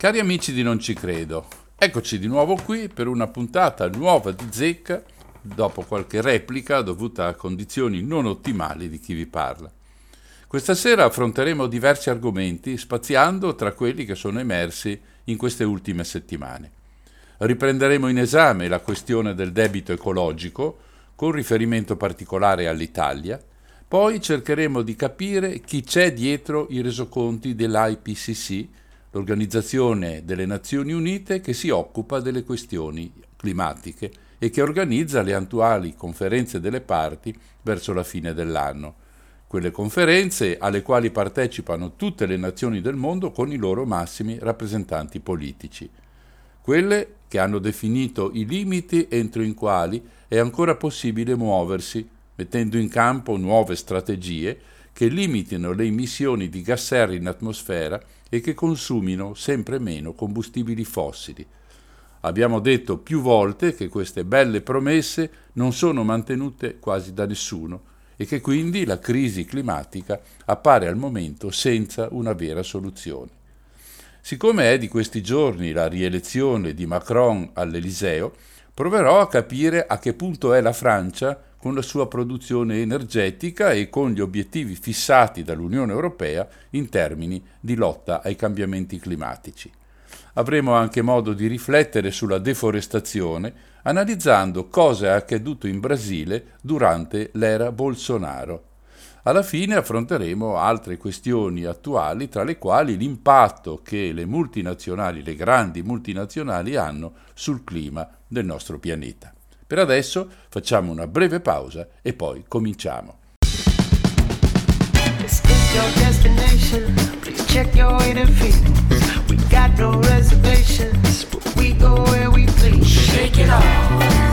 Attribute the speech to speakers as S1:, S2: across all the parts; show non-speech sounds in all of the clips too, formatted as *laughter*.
S1: Cari amici di Non ci credo, eccoci di nuovo qui per una puntata nuova di Zecca dopo qualche replica dovuta a condizioni non ottimali di chi vi parla. Questa sera affronteremo diversi argomenti spaziando tra quelli che sono emersi in queste ultime settimane. Riprenderemo in esame la questione del debito ecologico con riferimento particolare all'Italia, poi cercheremo di capire chi c'è dietro i resoconti dell'IPCC l'Organizzazione delle Nazioni Unite che si occupa delle questioni climatiche e che organizza le attuali conferenze delle parti verso la fine dell'anno. Quelle conferenze alle quali partecipano tutte le nazioni del mondo con i loro massimi rappresentanti politici. Quelle che hanno definito i limiti entro i quali è ancora possibile muoversi, mettendo in campo nuove strategie che limitino le emissioni di gas serra in atmosfera e che consumino sempre meno combustibili fossili. Abbiamo detto più volte che queste belle promesse non sono mantenute quasi da nessuno e che quindi la crisi climatica appare al momento senza una vera soluzione. Siccome è di questi giorni la rielezione di Macron all'Eliseo, proverò a capire a che punto è la Francia con la sua produzione energetica e con gli obiettivi fissati dall'Unione Europea in termini di lotta ai cambiamenti climatici. Avremo anche modo di riflettere sulla deforestazione analizzando cosa è accaduto in Brasile durante l'era Bolsonaro. Alla fine affronteremo altre questioni attuali, tra le quali l'impatto che le multinazionali, le grandi multinazionali hanno sul clima del nostro pianeta. Per adesso facciamo una breve pausa e poi cominciamo.
S2: Got no reservations, but we go where we please. Shake it off.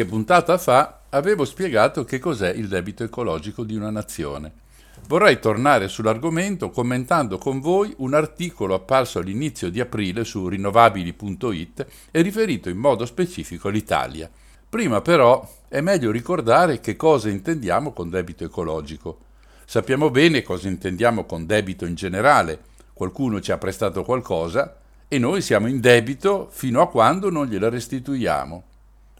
S1: Qualche puntata fa avevo spiegato che cos'è il debito ecologico di una nazione. Vorrei tornare sull'argomento commentando con voi un articolo apparso all'inizio di aprile su rinnovabili.it e riferito in modo specifico all'Italia. Prima però è meglio ricordare che cosa intendiamo con debito ecologico. Sappiamo bene cosa intendiamo con debito in generale. Qualcuno ci ha prestato qualcosa e noi siamo in debito fino a quando non gliela restituiamo.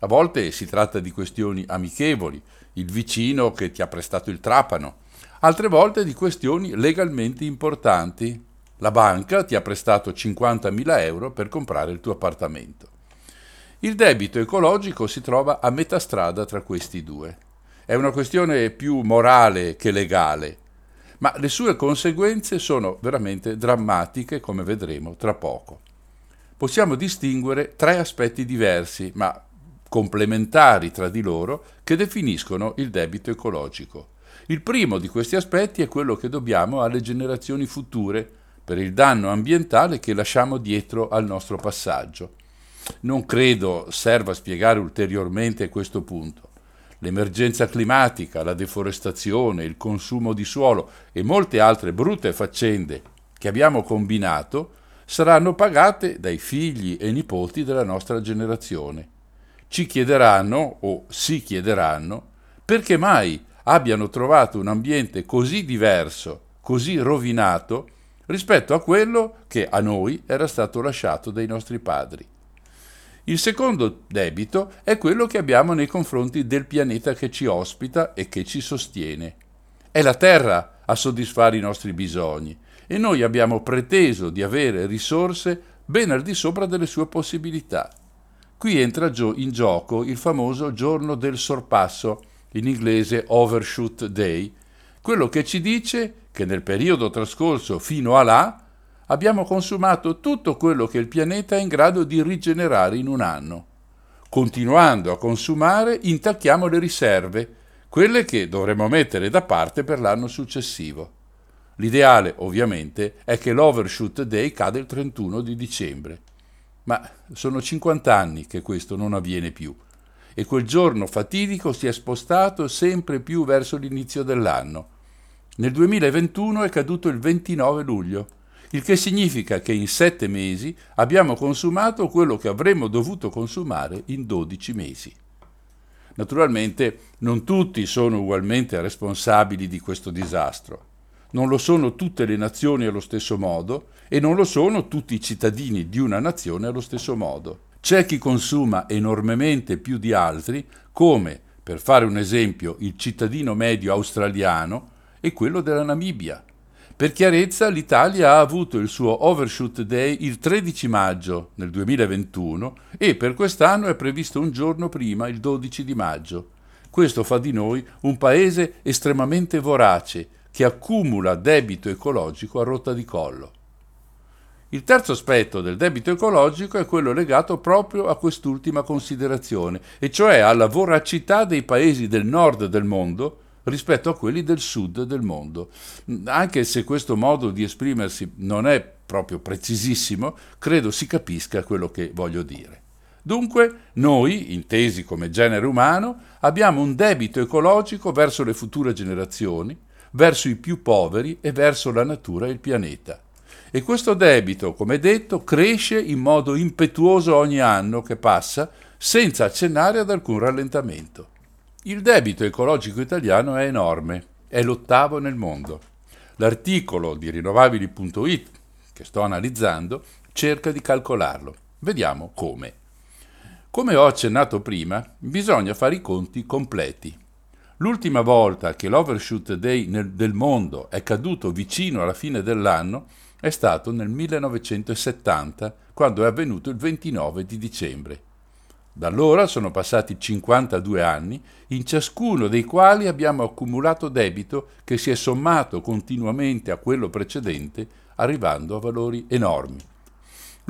S1: A volte si tratta di questioni amichevoli, il vicino che ti ha prestato il trapano, altre volte di questioni legalmente importanti. La banca ti ha prestato 50.000 euro per comprare il tuo appartamento. Il debito ecologico si trova a metà strada tra questi due. È una questione più morale che legale, ma le sue conseguenze sono veramente drammatiche, come vedremo tra poco. Possiamo distinguere tre aspetti diversi, ma complementari tra di loro, che definiscono il debito ecologico. Il primo di questi aspetti è quello che dobbiamo alle generazioni future per il danno ambientale che lasciamo dietro al nostro passaggio. Non credo serva spiegare ulteriormente questo punto. L'emergenza climatica, la deforestazione, il consumo di suolo e molte altre brutte faccende che abbiamo combinato saranno pagate dai figli e nipoti della nostra generazione. Ci chiederanno, o si chiederanno, perché mai abbiano trovato un ambiente così diverso, così rovinato, rispetto a quello che a noi era stato lasciato dai nostri padri. Il secondo debito è quello che abbiamo nei confronti del pianeta che ci ospita e che ci sostiene. È la Terra a soddisfare i nostri bisogni e noi abbiamo preteso di avere risorse ben al di sopra delle sue possibilità. Qui entra in gioco il famoso giorno del sorpasso, in inglese Overshoot Day, quello che ci dice che nel periodo trascorso fino a là abbiamo consumato tutto quello che il pianeta è in grado di rigenerare in un anno. Continuando a consumare, intacchiamo le riserve, quelle che dovremo mettere da parte per l'anno successivo. L'ideale, ovviamente, è che l'Overshoot Day cade il 31 di dicembre. Ma sono 50 anni che questo non avviene più e quel giorno fatidico si è spostato sempre più verso l'inizio dell'anno. Nel 2021 è caduto il 29 luglio il che significa che in sette mesi abbiamo consumato quello che avremmo dovuto consumare in 12 mesi. Naturalmente non tutti sono ugualmente responsabili di questo disastro. Non lo sono tutte le nazioni allo stesso modo e non lo sono tutti i cittadini di una nazione allo stesso modo. C'è chi consuma enormemente più di altri, come, per fare un esempio, il cittadino medio australiano e quello della Namibia. Per chiarezza, l'Italia ha avuto il suo Overshoot Day il 13 maggio nel 2021 e per quest'anno è previsto un giorno prima, il 12 di maggio. Questo fa di noi un paese estremamente vorace che accumula debito ecologico a rotta di collo. Il terzo aspetto del debito ecologico è quello legato proprio a quest'ultima considerazione, e cioè alla voracità dei paesi del nord del mondo rispetto a quelli del sud del mondo. Anche se questo modo di esprimersi non è proprio precisissimo, credo si capisca quello che voglio dire. Dunque, noi, intesi come genere umano, abbiamo un debito ecologico verso le future generazioni, verso i più poveri e verso la natura e il pianeta. E questo debito, come detto, cresce in modo impetuoso ogni anno che passa, senza accennare ad alcun rallentamento. Il debito ecologico italiano è enorme, è l'ottavo nel mondo. L'articolo di rinnovabili.it che sto analizzando cerca di calcolarlo. Vediamo come. Come ho accennato prima, bisogna fare i conti completi. L'ultima volta che l'overshoot day nel, del mondo è caduto vicino alla fine dell'anno è stato nel 1970, quando è avvenuto il 29 di dicembre. Da allora sono passati 52 anni, in ciascuno dei quali abbiamo accumulato debito che si è sommato continuamente a quello precedente, arrivando a valori enormi.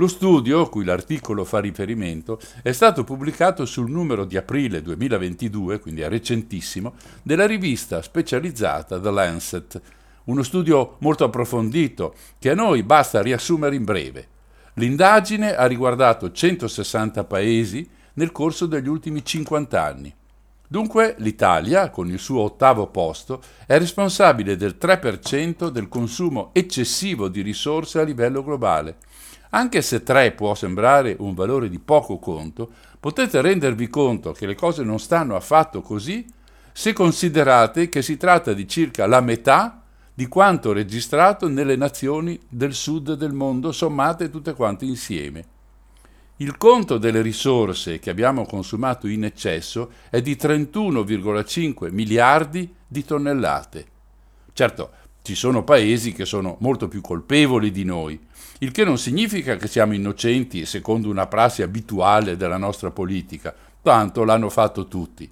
S1: Lo studio, a cui l'articolo fa riferimento, è stato pubblicato sul numero di aprile 2022, quindi è recentissimo, della rivista specializzata The Lancet, uno studio molto approfondito che a noi basta riassumere in breve. L'indagine ha riguardato 160 paesi nel corso degli ultimi 50 anni. Dunque l'Italia, con il suo ottavo posto, è responsabile del 3% del consumo eccessivo di risorse a livello globale. Anche se 3 può sembrare un valore di poco conto, potete rendervi conto che le cose non stanno affatto così se considerate che si tratta di circa la metà di quanto registrato nelle nazioni del sud del mondo sommate tutte quante insieme. Il conto delle risorse che abbiamo consumato in eccesso è di 31,5 miliardi di tonnellate. Certo, ci sono paesi che sono molto più colpevoli di noi, il che non significa che siamo innocenti secondo una prassi abituale della nostra politica, tanto l'hanno fatto tutti.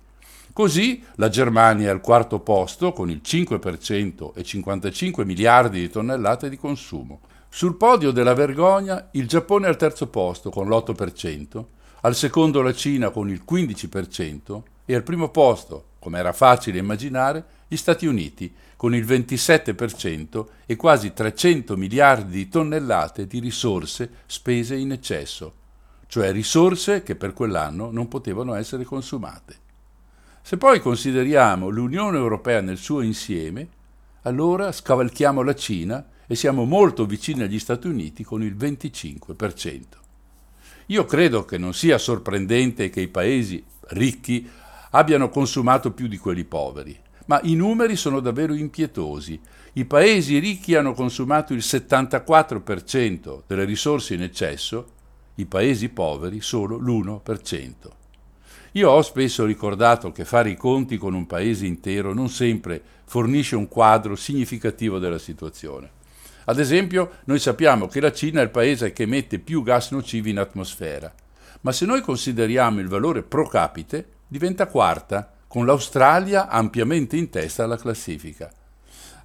S1: Così la Germania è al quarto posto con il 5% e 55 miliardi di tonnellate di consumo. Sul podio della vergogna il Giappone è al terzo posto con l'8%, al secondo la Cina con il 15% e al primo posto, come era facile immaginare, gli Stati Uniti con il 27% e quasi 300 miliardi di tonnellate di risorse spese in eccesso, cioè risorse che per quell'anno non potevano essere consumate. Se poi consideriamo l'Unione Europea nel suo insieme, allora scavalchiamo la Cina e siamo molto vicini agli Stati Uniti con il 25%. Io credo che non sia sorprendente che i paesi ricchi abbiano consumato più di quelli poveri, ma i numeri sono davvero impietosi. I paesi ricchi hanno consumato il 74% delle risorse in eccesso, i paesi poveri solo l'1%. Io ho spesso ricordato che fare i conti con un paese intero non sempre fornisce un quadro significativo della situazione. Ad esempio, noi sappiamo che la Cina è il paese che emette più gas nocivi in atmosfera, ma se noi consideriamo il valore pro capite, diventa quarta, con l'Australia ampiamente in testa alla classifica.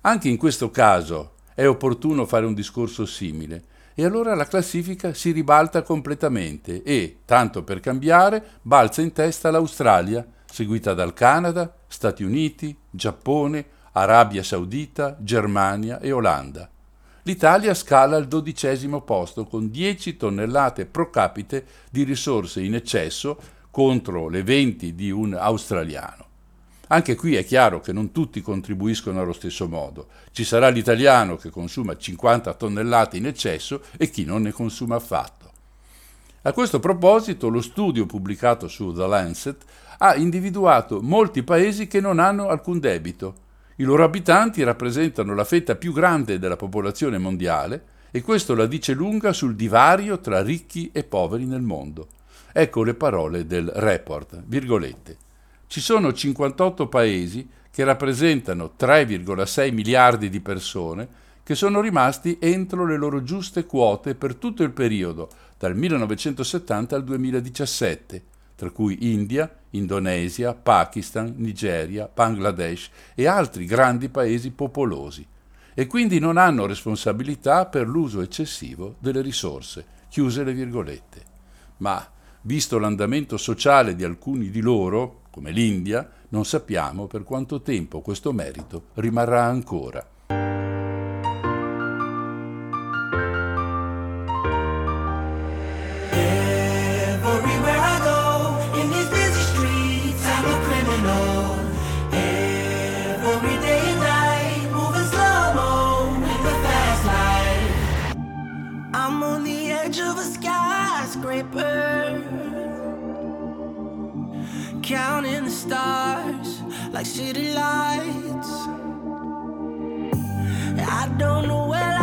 S1: Anche in questo caso è opportuno fare un discorso simile, e allora la classifica si ribalta completamente e, tanto per cambiare, balza in testa l'Australia, seguita dal Canada, Stati Uniti, Giappone, Arabia Saudita, Germania e Olanda l'Italia scala al dodicesimo posto con 10 tonnellate pro capite di risorse in eccesso contro le 20 di un australiano. Anche qui è chiaro che non tutti contribuiscono allo stesso modo. Ci sarà l'italiano che consuma 50 tonnellate in eccesso e chi non ne consuma affatto. A questo proposito, lo studio pubblicato su The Lancet ha individuato molti paesi che non hanno alcun debito i loro abitanti rappresentano la fetta più grande della popolazione mondiale e questo la dice lunga sul divario tra ricchi e poveri nel mondo. Ecco le parole del report, virgolette. Ci sono 58 paesi che rappresentano 3,6 miliardi di persone che sono rimasti entro le loro giuste quote per tutto il periodo, dal 1970 al 2017, tra cui India, Indonesia, Pakistan, Nigeria, Bangladesh e altri grandi paesi popolosi. e quindi non hanno responsabilità per l'uso eccessivo delle risorse, chiuse le virgolette. Ma, visto l'andamento sociale di alcuni di loro, come l'India, non sappiamo per quanto tempo questo merito rimarrà ancora.
S3: Everywhere stars like city lights. I don't know where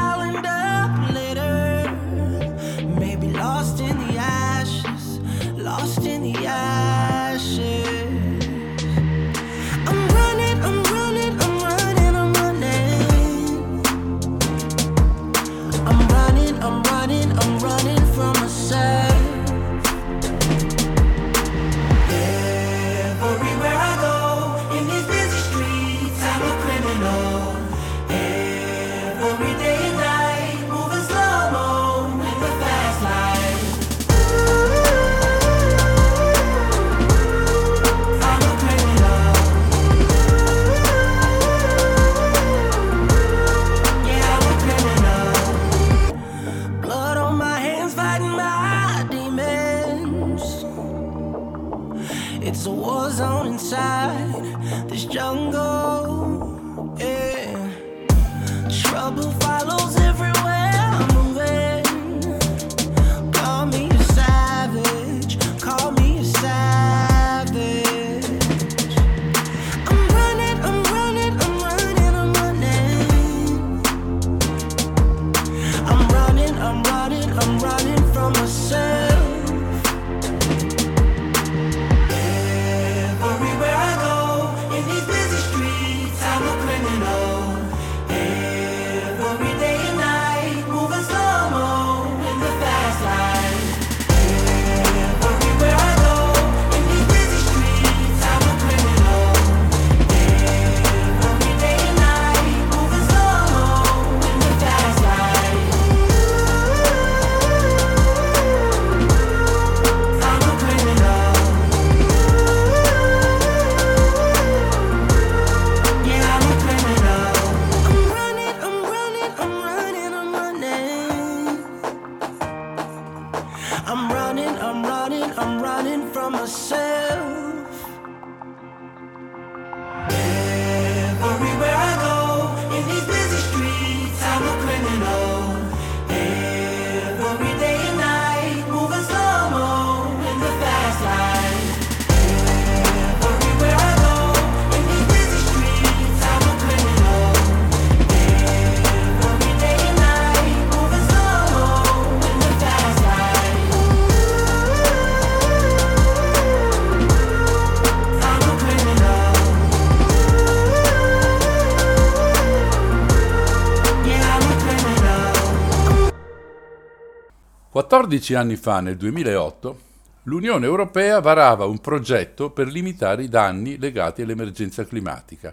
S1: 14 anni fa, nel 2008, l'Unione Europea varava un progetto per limitare i danni legati all'emergenza climatica.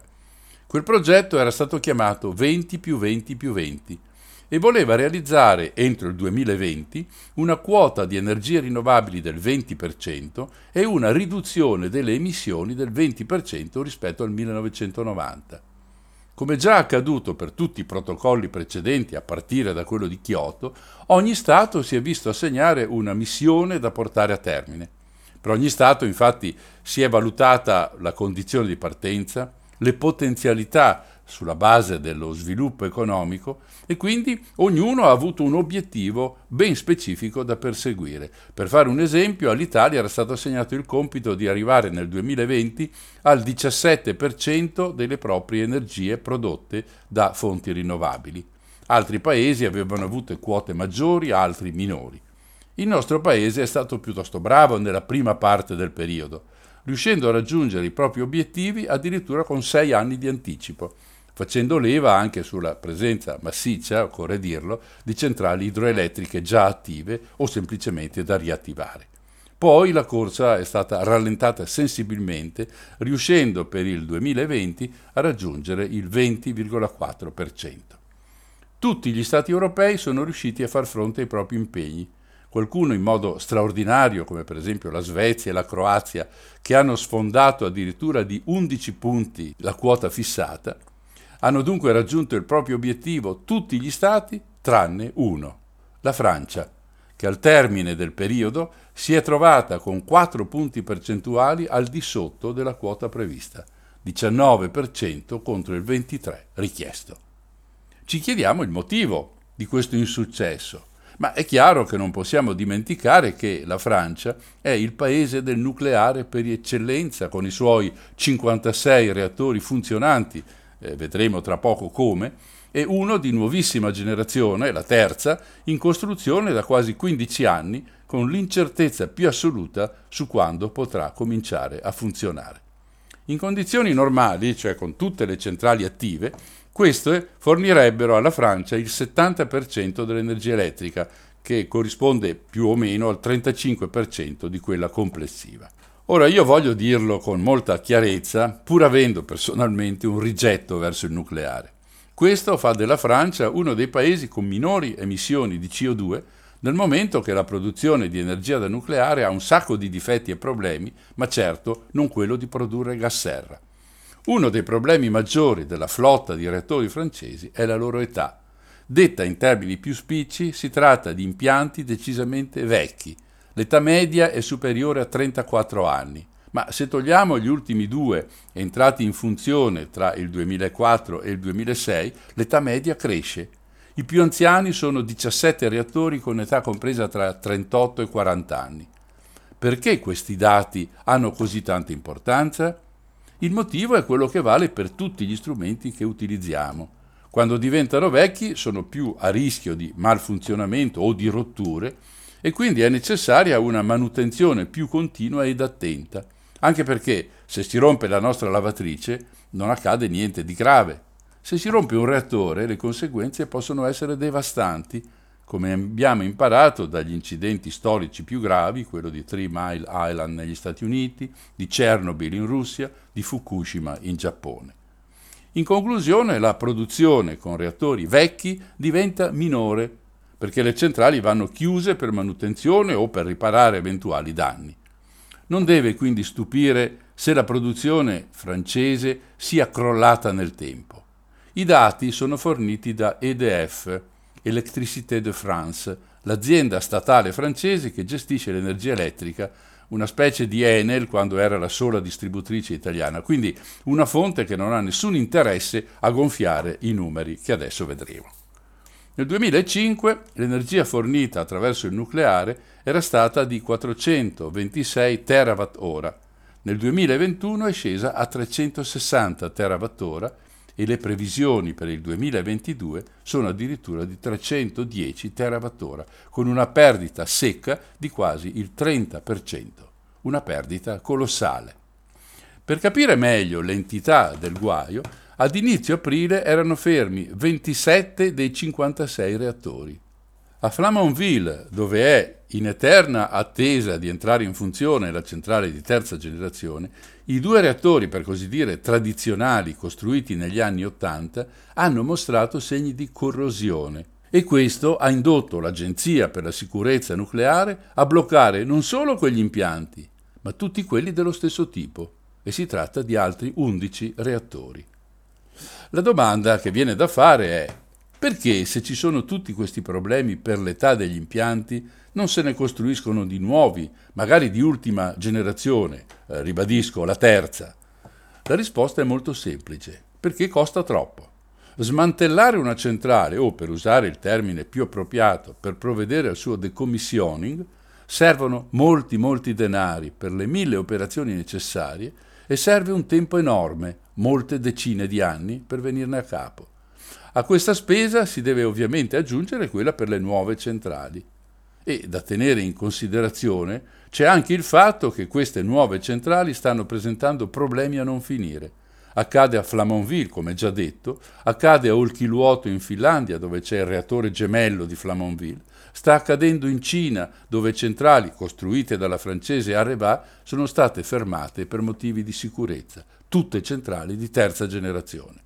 S1: Quel progetto era stato chiamato 20 più 20 più 20 e voleva realizzare entro il 2020 una quota di energie rinnovabili del 20% e una riduzione delle emissioni del 20% rispetto al 1990. Come già accaduto per tutti i protocolli precedenti a partire da quello di Kyoto, ogni Stato si è visto assegnare una missione da portare a termine. Per ogni Stato infatti si è valutata la condizione di partenza, le potenzialità sulla base dello sviluppo economico e quindi ognuno ha avuto un obiettivo ben specifico da perseguire. Per fare un esempio, all'Italia era stato assegnato il compito di arrivare nel 2020 al 17% delle proprie energie prodotte da fonti rinnovabili. Altri paesi avevano avuto quote maggiori, altri minori. Il nostro paese è stato piuttosto bravo nella prima parte del periodo, riuscendo a raggiungere i propri obiettivi addirittura con sei anni di anticipo, facendo leva anche sulla presenza massiccia, occorre dirlo, di centrali idroelettriche già attive o semplicemente da riattivare. Poi la corsa è stata rallentata sensibilmente, riuscendo per il 2020 a raggiungere il 20,4%. tutti gli Stati europei sono riusciti a far fronte ai propri impegni. Qualcuno in modo straordinario, come per esempio la Svezia e la Croazia, che hanno sfondato addirittura di 11 punti la quota fissata, hanno dunque raggiunto il proprio obiettivo tutti gli Stati tranne uno, la Francia, che al termine del periodo si è trovata con 4 punti percentuali al di sotto della quota prevista, 19% contro il 23% richiesto. Ci chiediamo il motivo di questo insuccesso, ma è chiaro che non possiamo dimenticare che la Francia è il paese del nucleare per eccellenza, con i suoi 56 reattori funzionanti, eh, vedremo tra poco come, e uno di nuovissima generazione, la terza, in costruzione da quasi 15 anni, con l'incertezza più assoluta su quando potrà cominciare a funzionare. In condizioni normali, cioè con tutte le centrali attive, queste fornirebbero alla Francia il 70% dell'energia elettrica, che corrisponde più o meno al 35% di quella complessiva. Ora io voglio dirlo con molta chiarezza, pur avendo personalmente un rigetto verso il nucleare. Questo fa della Francia uno dei paesi con minori emissioni di CO2 nel momento che la produzione di energia da nucleare ha un sacco di difetti e problemi, ma certo non quello di produrre gas serra. Uno dei problemi maggiori della flotta di reattori francesi è la loro età. Detta in termini più spicci, si tratta di impianti decisamente vecchi. L'età media è superiore a 34 anni ma se togliamo gli ultimi due entrati in funzione tra il 2004 e il 2006, l'età media cresce. I più anziani sono 17 reattori con età compresa tra 38 e 40 anni. Perché questi dati hanno così tanta importanza? Il motivo è quello che vale per tutti gli strumenti che utilizziamo. Quando diventano vecchi sono più a rischio di malfunzionamento o di rotture e quindi è necessaria una manutenzione più continua ed attenta anche perché se si rompe la nostra lavatrice non accade niente di grave. Se si rompe un reattore le conseguenze possono essere devastanti, come abbiamo imparato dagli incidenti storici più gravi, quello di Three Mile Island negli Stati Uniti, di Chernobyl in Russia, di Fukushima in Giappone. In conclusione, la produzione con reattori vecchi diventa minore, perché le centrali vanno chiuse per manutenzione o per riparare eventuali danni. Non deve quindi stupire se la produzione francese sia crollata nel tempo. I dati sono forniti da EDF, Electricité de France, l'azienda statale francese che gestisce l'energia elettrica, una specie di Enel quando era la sola distributrice italiana, quindi una fonte che non ha nessun interesse a gonfiare i numeri che adesso vedremo. Nel 2005 l'energia fornita attraverso il nucleare era stata di 426 terawatt-ora, nel 2021 è scesa a 360 terawatt-ora e le previsioni per il 2022 sono addirittura di 310 terawatt-ora, con una perdita secca di quasi il 30%, una perdita colossale. Per capire meglio l'entità del guaio, ad inizio aprile erano fermi 27 dei 56 reattori. A Flamanville, dove è in eterna attesa di entrare in funzione la centrale di terza generazione, i due reattori, per così dire, tradizionali costruiti negli anni Ottanta hanno mostrato segni di corrosione e questo ha indotto l'Agenzia per la sicurezza nucleare a bloccare non solo quegli impianti, ma tutti quelli dello stesso tipo, e si tratta di altri 11 reattori. La domanda che viene da fare è perché se ci sono tutti questi problemi per l'età degli impianti non se ne costruiscono di nuovi, magari di ultima generazione, eh, ribadisco la terza? La risposta è molto semplice, perché costa troppo. Smantellare una centrale o, per usare il termine più appropriato, per provvedere al suo decommissioning, servono molti molti denari per le mille operazioni necessarie e serve un tempo enorme, molte decine di anni, per venirne a capo. A questa spesa si deve ovviamente aggiungere quella per le nuove centrali. E da tenere in considerazione c'è anche il fatto che queste nuove centrali stanno presentando problemi a non finire. Accade a Flamanville, come già detto, accade a Olkiluoto in Finlandia, dove c'è il reattore gemello di Flamanville, sta accadendo in Cina, dove centrali costruite dalla francese Areva sono state fermate per motivi di sicurezza, tutte centrali di terza generazione.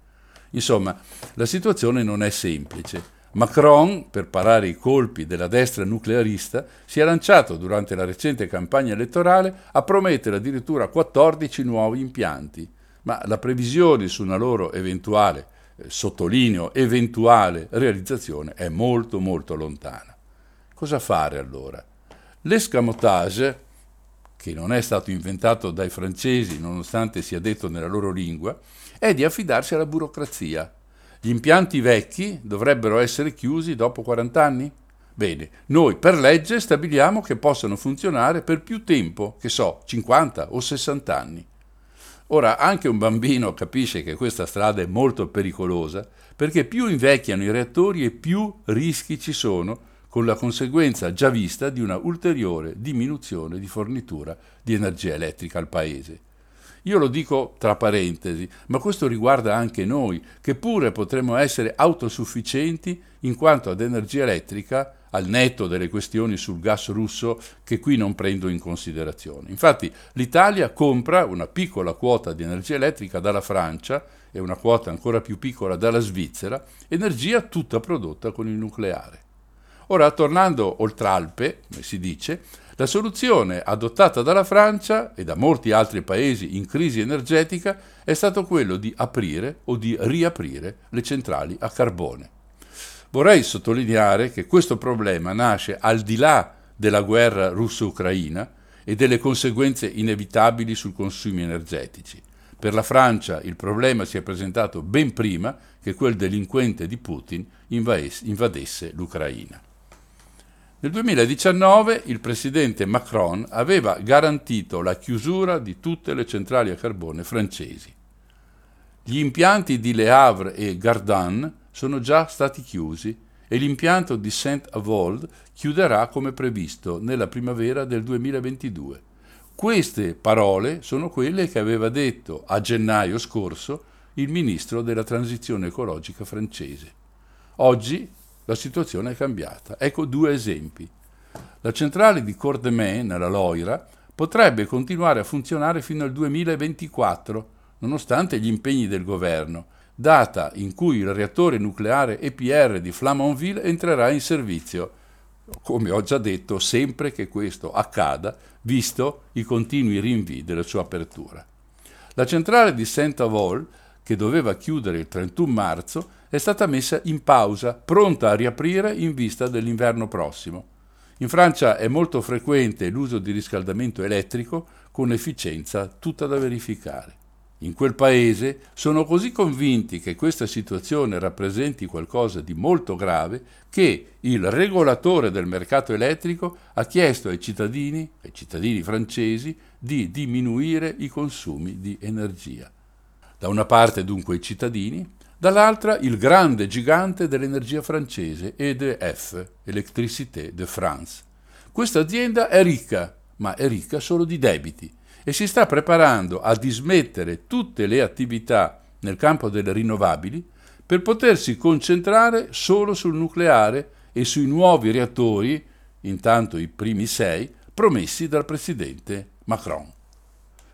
S1: Insomma, la situazione non è semplice, Macron, per parare i colpi della destra nuclearista, si è lanciato durante la recente campagna elettorale a promettere addirittura 14 nuovi impianti, ma la previsione su una loro eventuale, eh, sottolineo, eventuale realizzazione è molto molto lontana. Cosa fare allora? L'escamotage, che non è stato inventato dai francesi nonostante sia detto nella loro lingua, è di affidarsi alla burocrazia gli impianti vecchi dovrebbero essere chiusi dopo 40 anni? Bene, noi per legge stabiliamo che possano funzionare per più tempo, che so, 50 o 60 anni. Ora, anche un bambino capisce che questa strada è molto pericolosa, perché più invecchiano i reattori e più rischi ci sono, con la conseguenza già vista di una ulteriore diminuzione di fornitura di energia elettrica al Paese. Io lo dico tra parentesi, ma questo riguarda anche noi, che pure potremmo essere autosufficienti in quanto ad energia elettrica, al netto delle questioni sul gas russo che qui non prendo in considerazione. Infatti l'Italia compra una piccola quota di energia elettrica dalla Francia e una quota ancora più piccola dalla Svizzera, energia tutta prodotta con il nucleare. Ora, tornando oltre Alpe, come si dice, la soluzione adottata dalla Francia e da molti altri paesi in crisi energetica è stato quello di aprire o di riaprire le centrali a carbone. Vorrei sottolineare che questo problema nasce al di là della guerra russo-ucraina e delle conseguenze inevitabili sui consumi energetici. Per la Francia il problema si è presentato ben prima che quel delinquente di Putin invadesse l'Ucraina. Nel 2019 il presidente Macron aveva garantito la chiusura di tutte le centrali a carbone francesi. Gli impianti di Le Havre e Gardanne sono già stati chiusi e l'impianto di Saint-Avold chiuderà come previsto nella primavera del 2022. Queste parole sono quelle che aveva detto a gennaio scorso il ministro della transizione ecologica francese. Oggi la situazione è cambiata. Ecco due esempi. La centrale di Cordemais, nella Loira, potrebbe continuare a funzionare fino al 2024, nonostante gli impegni del governo, data in cui il reattore nucleare EPR di Flamanville entrerà in servizio, come ho già detto, sempre che questo accada, visto i continui rinvii della sua apertura. La centrale di Saint-Avold, che doveva chiudere il 31 marzo, è stata messa in pausa, pronta a riaprire in vista dell'inverno prossimo. In Francia è molto frequente l'uso di riscaldamento elettrico con efficienza tutta da verificare. In quel paese sono così convinti che questa situazione rappresenti qualcosa di molto grave che il regolatore del mercato elettrico ha chiesto ai cittadini, ai cittadini francesi, di diminuire i consumi di energia. Da una parte dunque i cittadini, dall'altra il grande gigante dell'energia francese EDF, Electricité de France. Questa azienda è ricca, ma è ricca solo di debiti e si sta preparando a dismettere tutte le attività nel campo delle rinnovabili per potersi concentrare solo sul nucleare e sui nuovi reattori, intanto i primi sei, promessi dal presidente Macron.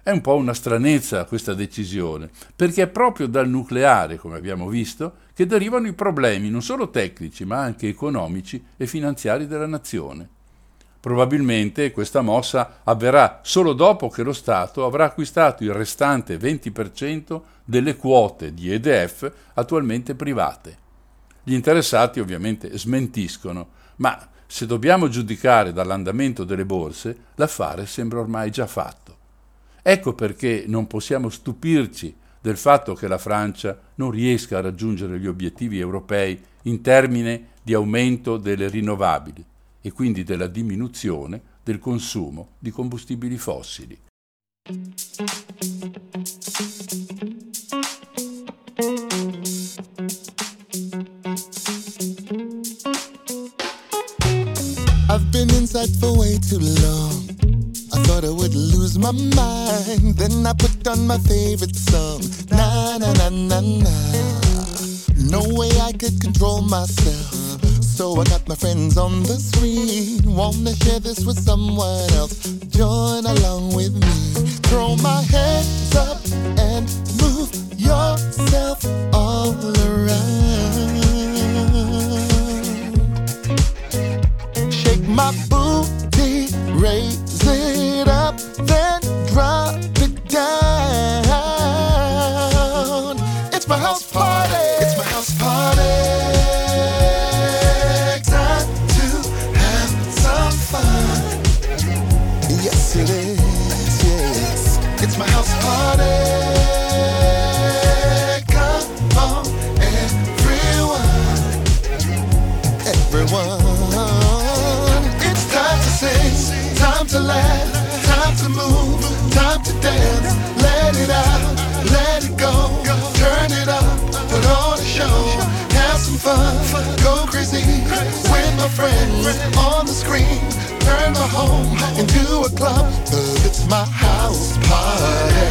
S1: È un po' una stranezza questa decisione, perché è proprio dal nucleare, come abbiamo visto, che derivano i problemi non solo tecnici, ma anche economici e finanziari della nazione. Probabilmente questa mossa avverrà solo dopo che lo Stato avrà acquistato il restante 20% delle quote di EDF attualmente private. Gli interessati ovviamente smentiscono, ma se dobbiamo giudicare dall'andamento delle borse, l'affare sembra ormai già fatto. Ecco perché non possiamo stupirci del fatto che la Francia non riesca a raggiungere gli obiettivi europei in termini di aumento delle rinnovabili e quindi della diminuzione del consumo di combustibili fossili.
S4: I've been inside for way too long. thought I would lose my mind. Then I put on my favorite song. Na na na na na. No way I could control myself. So I got my friends on the screen. Wanna share this with someone else? Join along with me. Throw my hands up and move yourself all around. Shake my booty, raise to move, time to dance. Let it out, let it go, turn it up, put on a show, have some fun, go crazy with my friends on the screen. Turn my home into a club, cause it's my house party.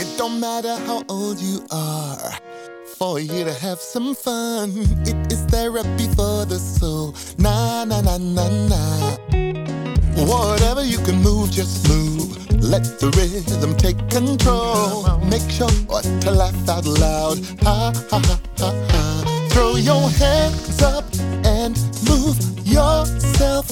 S4: It don't matter how old you are. For you to have some fun, it is therapy for the soul. Na na na na na. Whatever you can move, just move. Let the rhythm take control. Make sure to laugh out loud. Ha ha ha ha ha. Throw your hands up and move yourself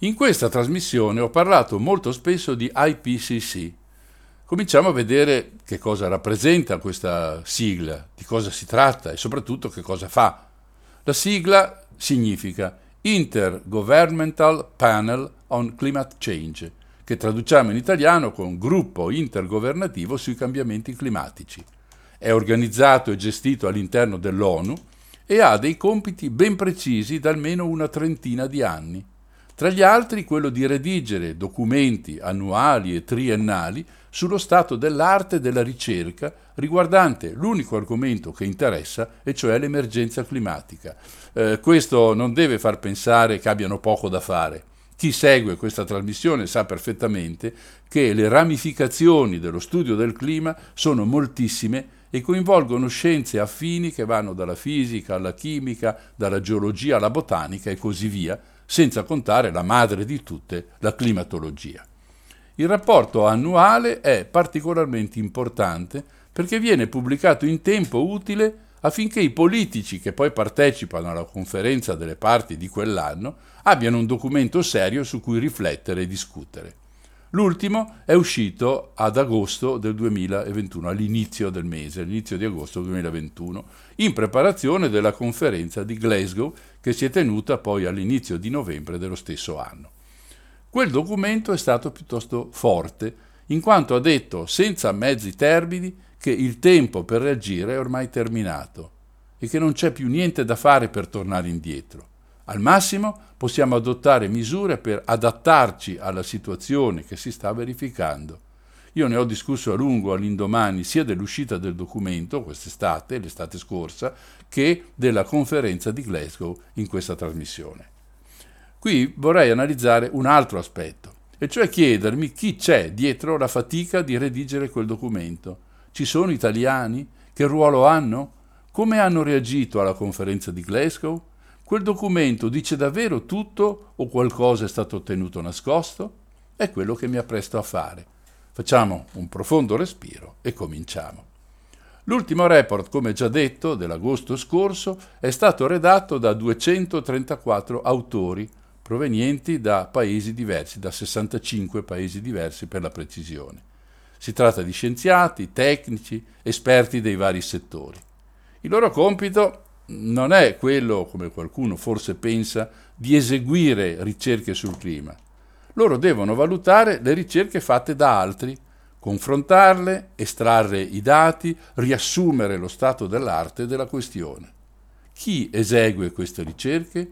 S1: In questa trasmissione ho parlato molto spesso di IPCC. Cominciamo a vedere che cosa rappresenta questa sigla, di cosa si tratta e soprattutto che cosa fa. La sigla significa Intergovernmental Panel on Climate Change, che traduciamo in italiano con Gruppo Intergovernativo sui cambiamenti climatici. È organizzato e gestito all'interno dell'ONU e ha dei compiti ben precisi da almeno una trentina di anni. Tra gli altri quello di redigere documenti annuali e triennali sullo stato dell'arte della ricerca riguardante l'unico argomento che interessa, e cioè l'emergenza climatica. Eh, questo non deve far pensare che abbiano poco da fare. Chi segue questa trasmissione sa perfettamente che le ramificazioni dello studio del clima sono moltissime e coinvolgono scienze affini che vanno dalla fisica alla chimica, dalla geologia alla botanica e così via, senza contare la madre di tutte, la climatologia. Il rapporto annuale è particolarmente importante perché viene pubblicato in tempo utile affinché i politici che poi partecipano alla conferenza delle parti di quell'anno abbiano un documento serio su cui riflettere e discutere. L'ultimo è uscito ad agosto del 2021, all'inizio del mese, all'inizio di agosto 2021, in preparazione della conferenza di Glasgow che si è tenuta poi all'inizio di novembre dello stesso anno. Quel documento è stato piuttosto forte, in quanto ha detto senza mezzi termini che il tempo per reagire è ormai terminato e che non c'è più niente da fare per tornare indietro. Al massimo possiamo adottare misure per adattarci alla situazione che si sta verificando. Io ne ho discusso a lungo all'indomani sia dell'uscita del documento quest'estate, l'estate scorsa, che della conferenza di Glasgow in questa trasmissione. Qui vorrei analizzare un altro aspetto, e cioè chiedermi chi c'è dietro la fatica di redigere quel documento. Ci sono italiani? Che ruolo hanno? Come hanno reagito alla conferenza di Glasgow? Quel documento dice davvero tutto o qualcosa è stato tenuto nascosto? È quello che mi appresto a fare. Facciamo un profondo respiro e cominciamo. L'ultimo report, come già detto, dell'agosto scorso è stato redatto da 234 autori provenienti da paesi diversi, da 65 paesi diversi per la precisione. Si tratta di scienziati, tecnici, esperti dei vari settori. Il loro compito non è quello, come qualcuno forse pensa, di eseguire ricerche sul clima. Loro devono valutare le ricerche fatte da altri confrontarle, estrarre i dati, riassumere lo stato dell'arte della questione. Chi esegue queste ricerche?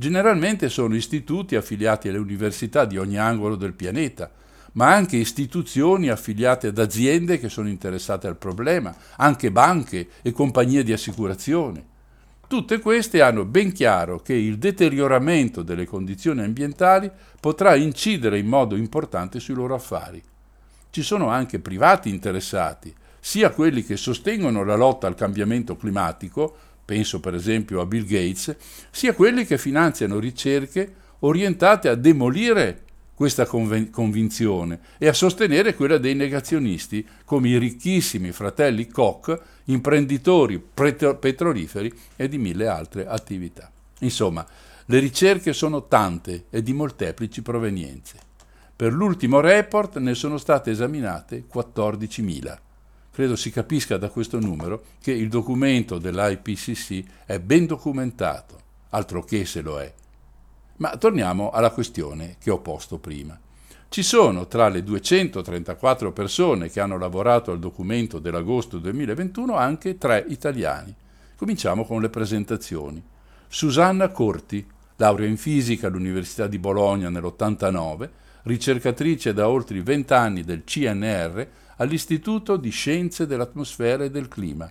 S1: Generalmente sono istituti affiliati alle università di ogni angolo del pianeta, ma anche istituzioni affiliate ad aziende che sono interessate al problema, anche banche e compagnie di assicurazione. Tutte queste hanno ben chiaro che il deterioramento delle condizioni ambientali potrà incidere in modo importante sui loro affari ci sono anche privati interessati, sia quelli che sostengono la lotta al cambiamento climatico, penso per esempio a Bill Gates, sia quelli che finanziano ricerche orientate a demolire questa conven- convinzione e a sostenere quella dei negazionisti, come i ricchissimi fratelli Koch, imprenditori pretro- petroliferi e di mille altre attività. Insomma, le ricerche sono tante e di molteplici provenienze. Per l'ultimo report ne sono state esaminate 14.000. Credo si capisca da questo numero che il documento dell'IPCC è ben documentato, altro che se lo è. Ma torniamo alla questione che ho posto prima. Ci sono tra le 234 persone che hanno lavorato al documento dell'agosto 2021 anche tre italiani. Cominciamo con le presentazioni. Susanna Corti, laurea in fisica all'Università di Bologna nell'89, ricercatrice da oltre 20 anni del CNR all'Istituto di Scienze dell'Atmosfera e del Clima.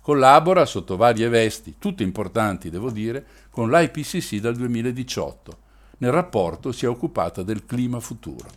S1: Collabora sotto varie vesti, tutte importanti devo dire, con l'IPCC dal 2018. Nel rapporto si è occupata del clima futuro.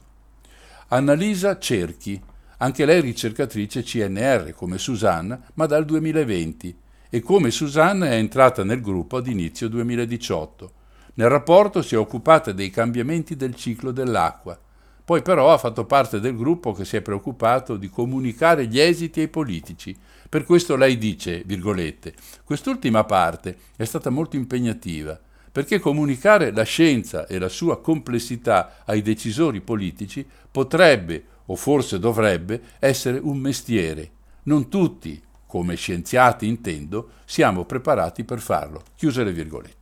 S1: Annalisa Cerchi, anche lei ricercatrice CNR come Susanna, ma dal 2020 e come Susanna è entrata nel gruppo ad inizio 2018. Nel rapporto si è occupata dei cambiamenti del ciclo dell'acqua. Poi però ha fatto parte del gruppo che si è preoccupato di comunicare gli esiti ai politici. Per questo lei dice, virgolette, quest'ultima parte è stata molto impegnativa, perché comunicare la scienza e la sua complessità ai decisori politici potrebbe, o forse dovrebbe, essere un mestiere. Non tutti, come scienziati intendo, siamo preparati per farlo. Chiuse le virgolette.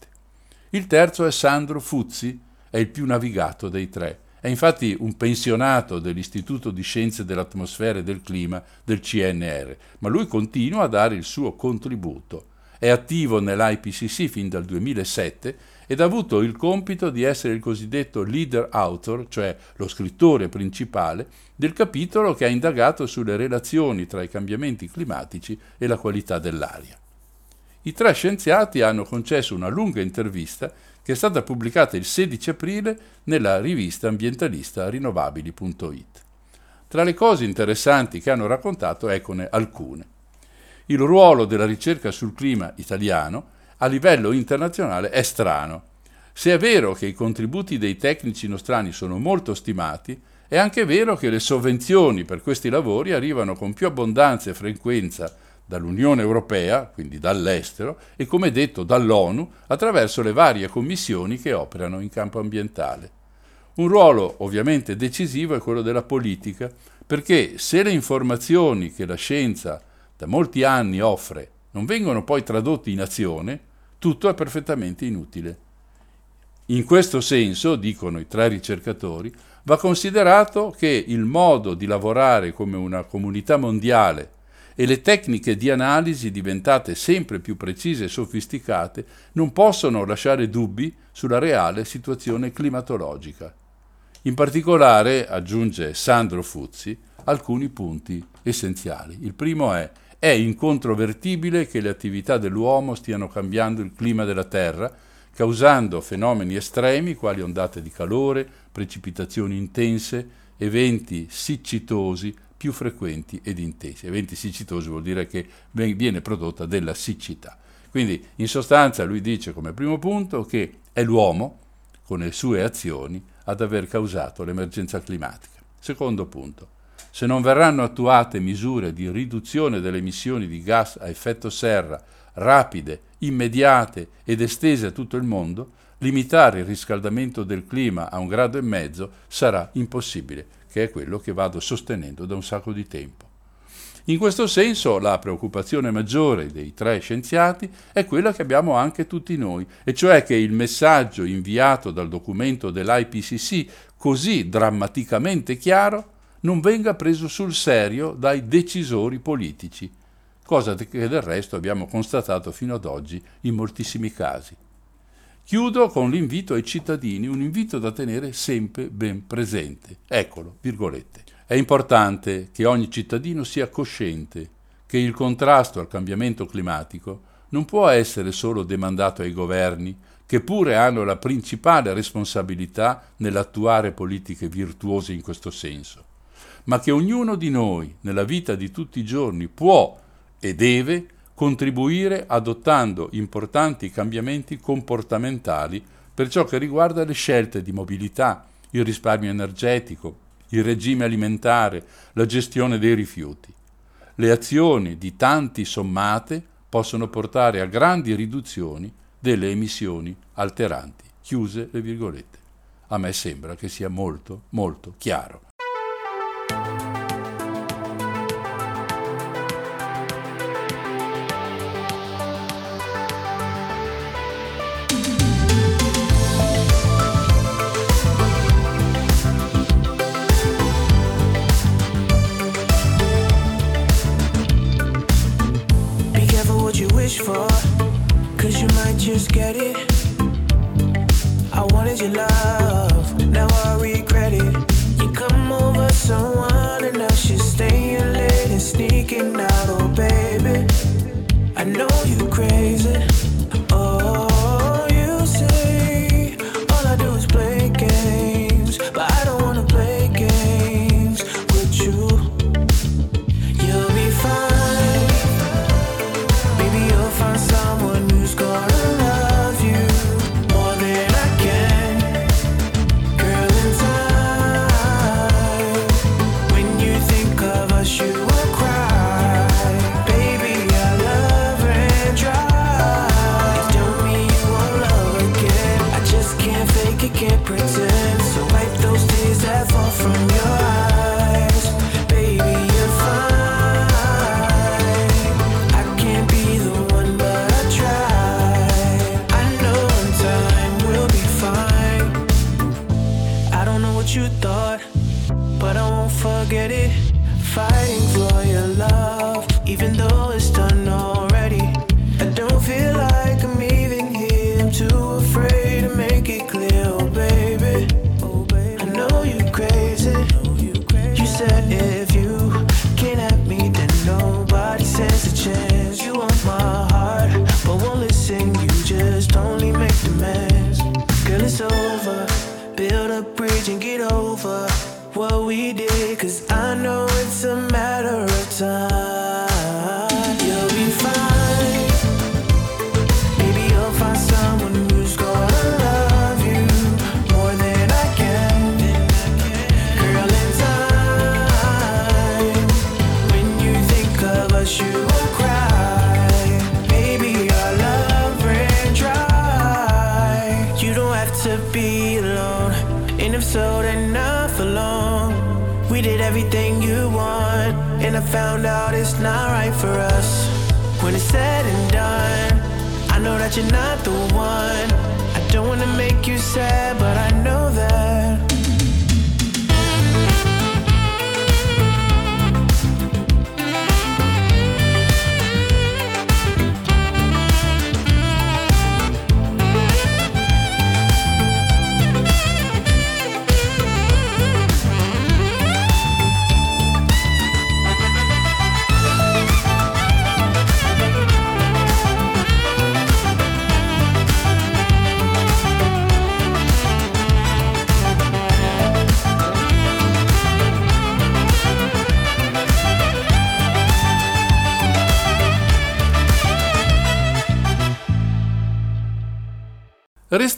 S1: Il terzo è Sandro Fuzzi, è il più navigato dei tre. È infatti un pensionato dell'Istituto di Scienze dell'Atmosfera e del Clima del CNR, ma lui continua a dare il suo contributo. È attivo nell'IPCC fin dal 2007 ed ha avuto il compito di essere il cosiddetto leader author, cioè lo scrittore principale, del capitolo che ha indagato sulle relazioni tra i cambiamenti climatici e la qualità dell'aria. I tre scienziati hanno concesso una lunga intervista che è stata pubblicata il 16 aprile nella rivista ambientalista rinnovabili.it. Tra le cose interessanti che hanno raccontato, eccone alcune. Il ruolo della ricerca sul clima italiano a livello internazionale è strano. Se è vero che i contributi dei tecnici nostrani sono molto stimati, è anche vero che le sovvenzioni per questi lavori arrivano con più abbondanza e frequenza dall'Unione Europea, quindi dall'estero, e come detto dall'ONU attraverso le varie commissioni che operano in campo ambientale. Un ruolo ovviamente decisivo è quello della politica, perché se le informazioni che la scienza da molti anni offre non vengono poi tradotte in azione, tutto è perfettamente inutile. In questo senso, dicono i tre ricercatori, va considerato che il modo di lavorare come una comunità mondiale e le tecniche di analisi diventate sempre più precise e sofisticate non possono lasciare dubbi sulla reale situazione climatologica. In particolare, aggiunge Sandro Fuzzi, alcuni punti essenziali. Il primo è è incontrovertibile che le attività dell'uomo stiano cambiando il clima della Terra, causando fenomeni estremi quali ondate di calore, precipitazioni intense, eventi siccitosi, più frequenti ed intensi. Eventi siccitosi vuol dire che viene prodotta della siccità. Quindi in sostanza lui dice come primo punto che è l'uomo, con le sue azioni, ad aver causato l'emergenza climatica. Secondo punto, se non verranno attuate misure di riduzione delle emissioni di gas a effetto serra rapide, immediate ed estese a tutto il mondo, limitare il riscaldamento del clima a un grado e mezzo sarà impossibile, che è quello che vado sostenendo da un sacco di tempo. In questo senso la preoccupazione maggiore dei tre scienziati è quella che abbiamo anche tutti noi, e cioè che il messaggio inviato dal documento dell'IPCC, così drammaticamente chiaro, non venga preso sul serio dai decisori politici, cosa che del resto abbiamo constatato fino ad oggi in moltissimi casi. Chiudo con l'invito ai cittadini, un invito da tenere sempre ben presente. Eccolo, virgolette. È importante che ogni cittadino sia cosciente che il contrasto al cambiamento climatico non può essere solo demandato ai governi, che pure hanno la principale responsabilità nell'attuare politiche virtuose in questo senso, ma che ognuno di noi nella vita di tutti i giorni può e deve contribuire adottando importanti cambiamenti comportamentali per ciò che riguarda le scelte di mobilità, il risparmio energetico, il regime alimentare, la gestione dei rifiuti. Le azioni di tanti sommate possono portare a grandi riduzioni delle emissioni alteranti. Chiuse le virgolette. A me sembra che sia molto, molto chiaro.
S2: Just get it.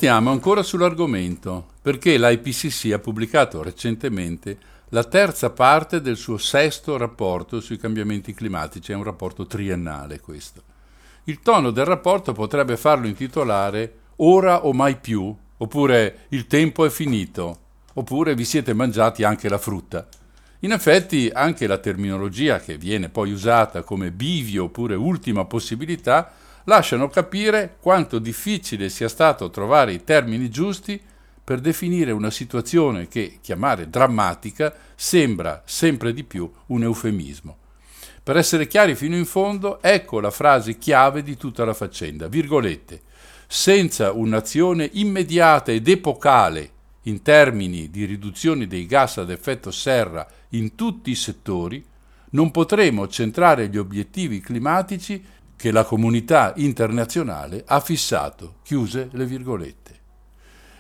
S1: Restiamo ancora sull'argomento, perché l'IPCC ha pubblicato recentemente la terza parte del suo sesto rapporto sui cambiamenti climatici, è un rapporto triennale questo. Il tono del rapporto potrebbe farlo intitolare Ora o mai più, oppure Il tempo è finito, oppure Vi siete mangiati anche la frutta. In effetti anche la terminologia che viene poi usata come bivio oppure ultima possibilità lasciano capire quanto difficile sia stato trovare i termini giusti per definire una situazione che chiamare drammatica sembra sempre di più un eufemismo. Per essere chiari fino in fondo, ecco la frase chiave di tutta la faccenda, virgolette, senza un'azione immediata ed epocale in termini di riduzione dei gas ad effetto serra in tutti i settori, non potremo centrare gli obiettivi climatici che la comunità internazionale ha fissato, chiuse le virgolette.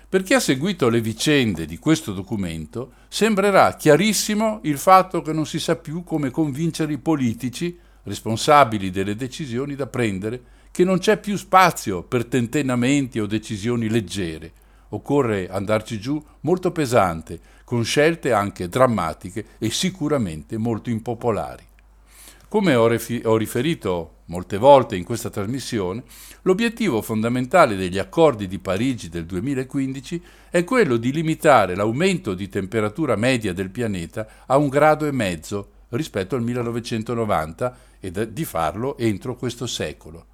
S1: Per chi ha seguito le vicende di questo documento, sembrerà chiarissimo il fatto che non si sa più come convincere i politici, responsabili delle decisioni da prendere, che non c'è più spazio per tentennamenti o decisioni leggere. Occorre andarci giù molto pesante, con scelte anche drammatiche e sicuramente molto impopolari. Come ho, riferito molte volte in questa trasmissione, l'obiettivo fondamentale degli accordi di Parigi del 2015 è quello di limitare l'aumento di temperatura media del pianeta a un grado e mezzo rispetto al 1990 e di farlo entro questo secolo.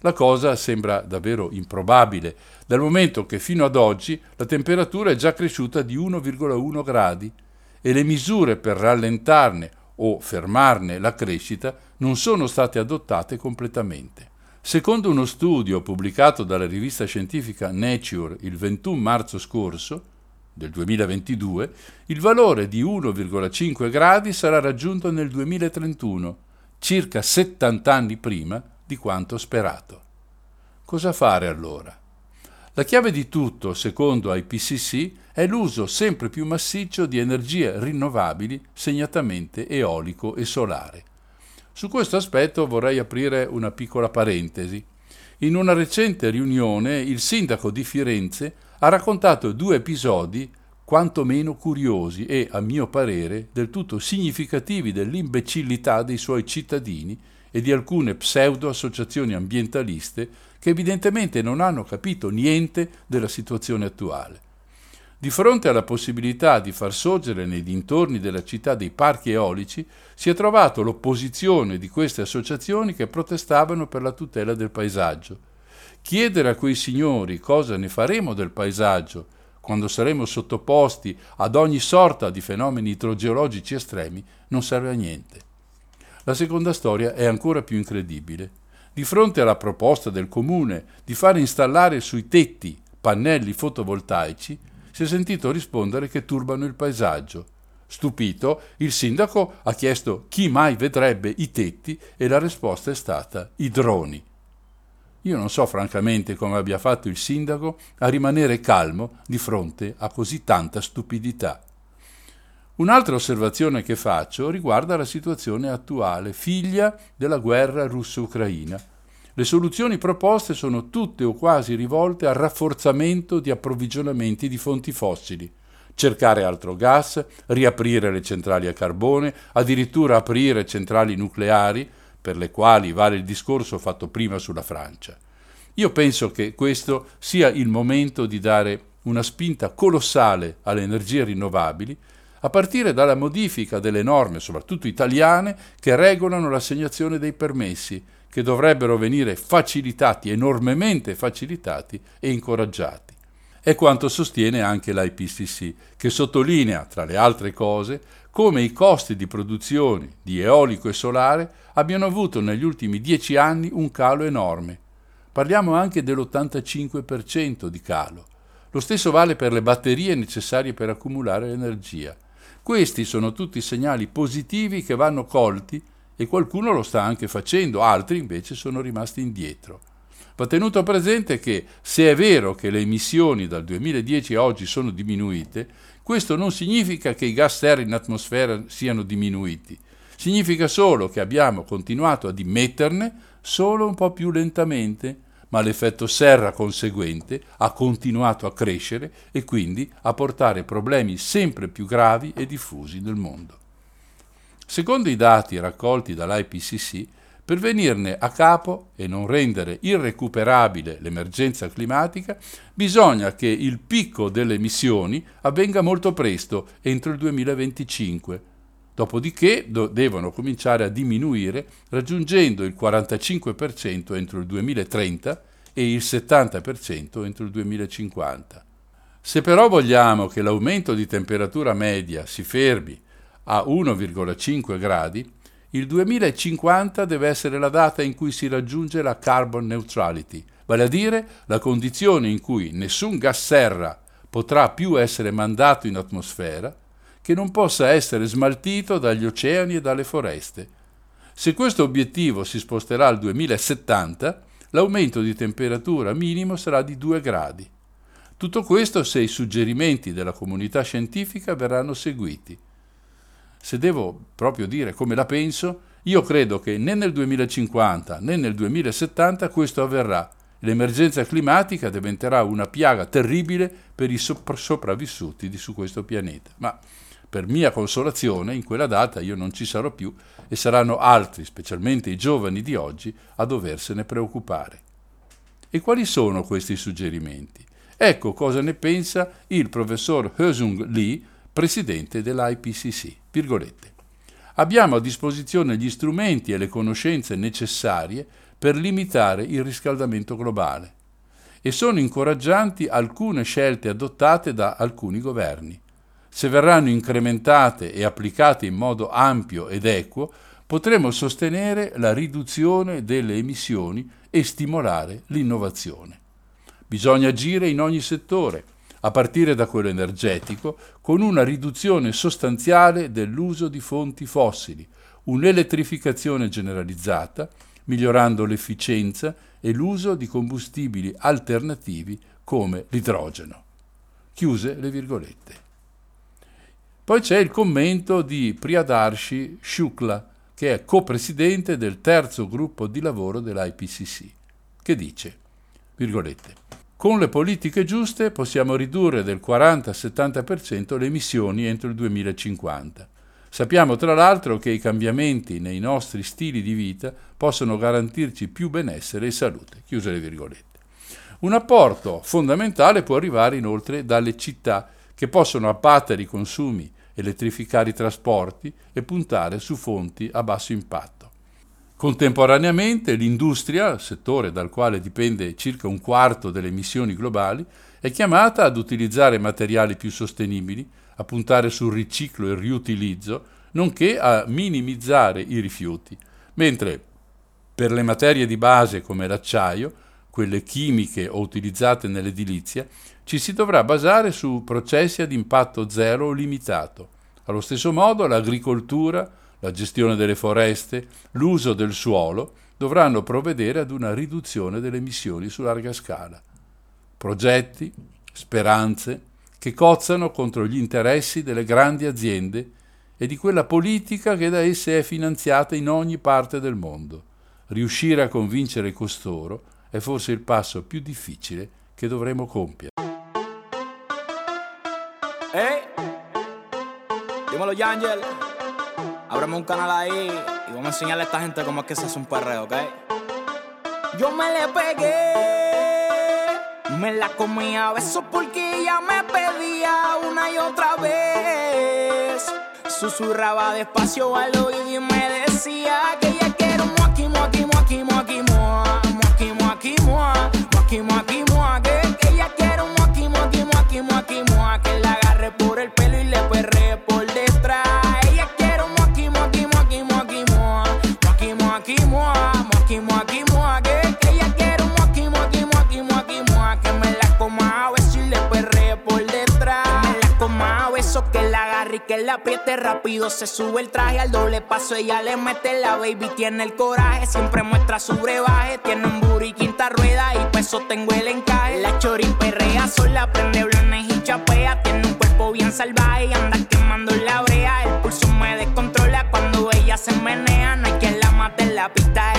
S1: La cosa sembra davvero improbabile, dal momento che fino ad oggi la temperatura è già cresciuta di 1,1 gradi e le misure per rallentarne o fermarne la crescita non sono state adottate completamente. Secondo uno studio pubblicato dalla rivista scientifica Nature il 21 marzo scorso, del 2022, il valore di 1,5 gradi sarà raggiunto nel 2031, circa 70 anni prima di quanto sperato. Cosa fare allora? La chiave di tutto, secondo IPCC, è l'uso sempre più massiccio di energie rinnovabili, segnatamente eolico e solare. Su questo aspetto vorrei aprire una piccola parentesi. In una recente riunione il sindaco di Firenze ha raccontato due episodi quantomeno curiosi e, a mio parere, del tutto significativi dell'imbecillità dei suoi cittadini e di alcune pseudo-associazioni ambientaliste che evidentemente non hanno capito niente della situazione attuale. Di fronte alla possibilità di far sorgere nei dintorni della città dei parchi eolici, si è trovato l'opposizione di queste associazioni che protestavano per la tutela del paesaggio. Chiedere a quei signori cosa ne faremo del paesaggio quando saremo sottoposti ad ogni sorta di fenomeni idrogeologici estremi non serve a niente. La seconda storia è ancora più incredibile. Di fronte alla proposta del comune di far installare sui tetti pannelli fotovoltaici, si è sentito rispondere che turbano il paesaggio. Stupito, il sindaco ha chiesto chi mai vedrebbe i tetti e la risposta è stata i droni. Io non so francamente come abbia fatto il sindaco a rimanere calmo di fronte a così tanta stupidità. Un'altra osservazione che faccio riguarda la situazione attuale, figlia della guerra russo-ucraina. Le soluzioni proposte sono tutte o quasi rivolte al rafforzamento di approvvigionamenti di fonti fossili, cercare altro gas, riaprire le centrali a carbone, addirittura aprire centrali nucleari, per le quali vale il discorso fatto prima sulla Francia. Io penso che questo sia il momento di dare una spinta colossale alle energie rinnovabili, a partire dalla modifica delle norme, soprattutto italiane, che regolano l'assegnazione dei permessi, che dovrebbero venire facilitati, enormemente facilitati e incoraggiati. È quanto sostiene anche l'IPCC, che sottolinea, tra le altre cose, come i costi di produzione di eolico e solare abbiano avuto negli ultimi dieci anni un calo enorme. Parliamo anche dell'85% di calo. Lo stesso vale per le batterie necessarie per accumulare l'energia. Questi sono tutti segnali positivi che vanno colti e qualcuno lo sta anche facendo, altri invece sono rimasti indietro. Va tenuto presente che se è vero che le emissioni dal 2010 a oggi sono diminuite, questo non significa che i gas serra in atmosfera siano diminuiti, significa solo che abbiamo continuato ad immetterne solo un po' più lentamente, ma l'effetto serra conseguente ha continuato a crescere e quindi a portare problemi sempre più gravi e diffusi nel mondo. Secondo i dati raccolti dall'IPCC, per venirne a capo e non rendere irrecuperabile l'emergenza climatica, bisogna che il picco delle emissioni avvenga molto presto, entro il 2025. Dopodiché do- devono cominciare a diminuire, raggiungendo il 45% entro il 2030 e il 70% entro il 2050. Se però vogliamo che l'aumento di temperatura media si fermi a 1,5 gradi, il 2050 deve essere la data in cui si raggiunge la carbon neutrality, vale a dire la condizione in cui nessun gas serra potrà più essere mandato in atmosfera, che non possa essere smaltito dagli oceani e dalle foreste. Se questo obiettivo si sposterà al 2070, l'aumento di temperatura minimo sarà di 2 gradi. Tutto questo se i suggerimenti della comunità scientifica verranno seguiti se devo proprio dire come la penso, io credo che né nel 2050 né nel 2070 questo avverrà. L'emergenza climatica diventerà una piaga terribile per i sopravvissuti di su questo pianeta. Ma per mia consolazione, in quella data io non ci sarò più e saranno altri, specialmente i giovani di oggi, a doversene preoccupare. E quali sono questi suggerimenti? Ecco cosa ne pensa il professor Hesung Lee, presidente dell'IPCC. Virgolette. Abbiamo a disposizione gli strumenti e le conoscenze necessarie per limitare il riscaldamento globale e sono incoraggianti alcune scelte adottate da alcuni governi. Se verranno incrementate e applicate in modo ampio ed equo, potremo sostenere la riduzione delle emissioni e stimolare l'innovazione. Bisogna agire in ogni settore, a partire da quello energetico, con una riduzione sostanziale dell'uso di fonti fossili, un'elettrificazione generalizzata, migliorando l'efficienza e l'uso di combustibili alternativi come l'idrogeno. Chiuse le virgolette. Poi c'è il commento di Priyadarshi Shukla, che è copresidente del terzo gruppo di lavoro dell'IPCC, che dice, virgolette, con le politiche giuste possiamo ridurre del 40-70% le emissioni entro il 2050. Sappiamo tra l'altro che i cambiamenti nei nostri stili di vita possono garantirci più benessere e salute. Un apporto fondamentale può arrivare inoltre dalle città che possono abbattere i consumi, elettrificare i trasporti e puntare su fonti a basso impatto. Contemporaneamente l'industria, settore dal quale dipende circa un quarto delle emissioni globali, è chiamata ad utilizzare materiali più sostenibili, a puntare sul riciclo e il riutilizzo, nonché a minimizzare i rifiuti, mentre per le materie di base come l'acciaio, quelle chimiche o utilizzate nell'edilizia, ci si dovrà basare su processi ad impatto zero o limitato. Allo stesso modo l'agricoltura, la gestione delle foreste, l'uso del suolo dovranno provvedere ad una riduzione delle emissioni su larga scala. Progetti, speranze che cozzano contro gli interessi delle grandi aziende e di quella politica che da esse è finanziata in ogni parte del mondo. Riuscire a convincere costoro è forse il passo più difficile che dovremo compiere.
S5: Eh, dímelo, Yangel. Ábreme un canal ahí y vamos a enseñarle a esta gente cómo es que se hace un perreo, ¿ok? Yo me le pegué, me la comía a besos porque ella me pedía una y otra vez. Susurraba despacio al oído y me decía que ella quiere un moaki, moaki, moaki, moaki, moa, moaki, moaki, moa, moaki, moaki, rápido. Se sube el traje al doble paso, ella le mete la baby, tiene el coraje, siempre muestra su brebaje. Tiene un booty quinta rueda y peso tengo el encaje. La chori perrea sola, prende blones y chapea. Tiene un cuerpo bien salvaje y anda quemando la brea. El pulso me descontrola cuando ella se menea. No hay quien la mate en la pista,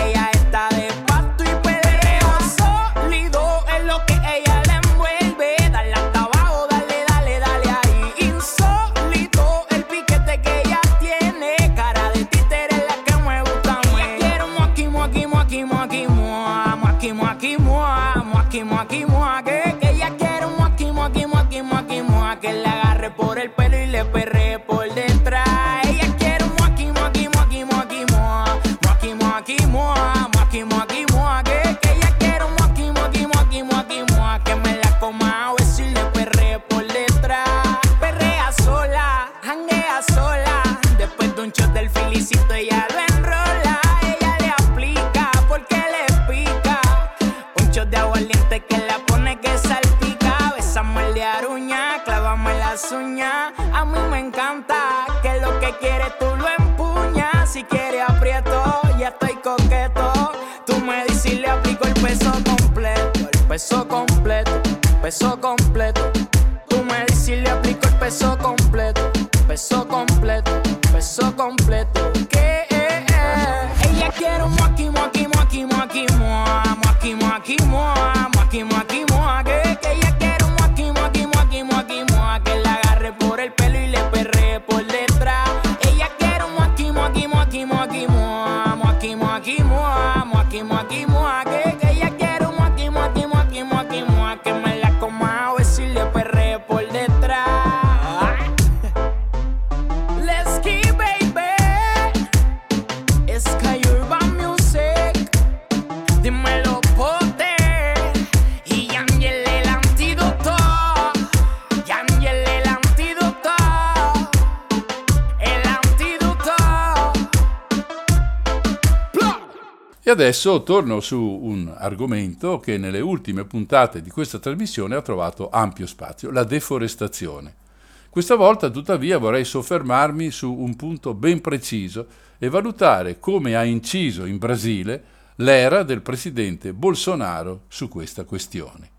S1: E adesso torno su un argomento che nelle ultime puntate di questa trasmissione ha trovato ampio spazio, la deforestazione. Questa volta tuttavia vorrei soffermarmi su un punto ben preciso e valutare come ha inciso in Brasile l'era del presidente Bolsonaro su questa questione.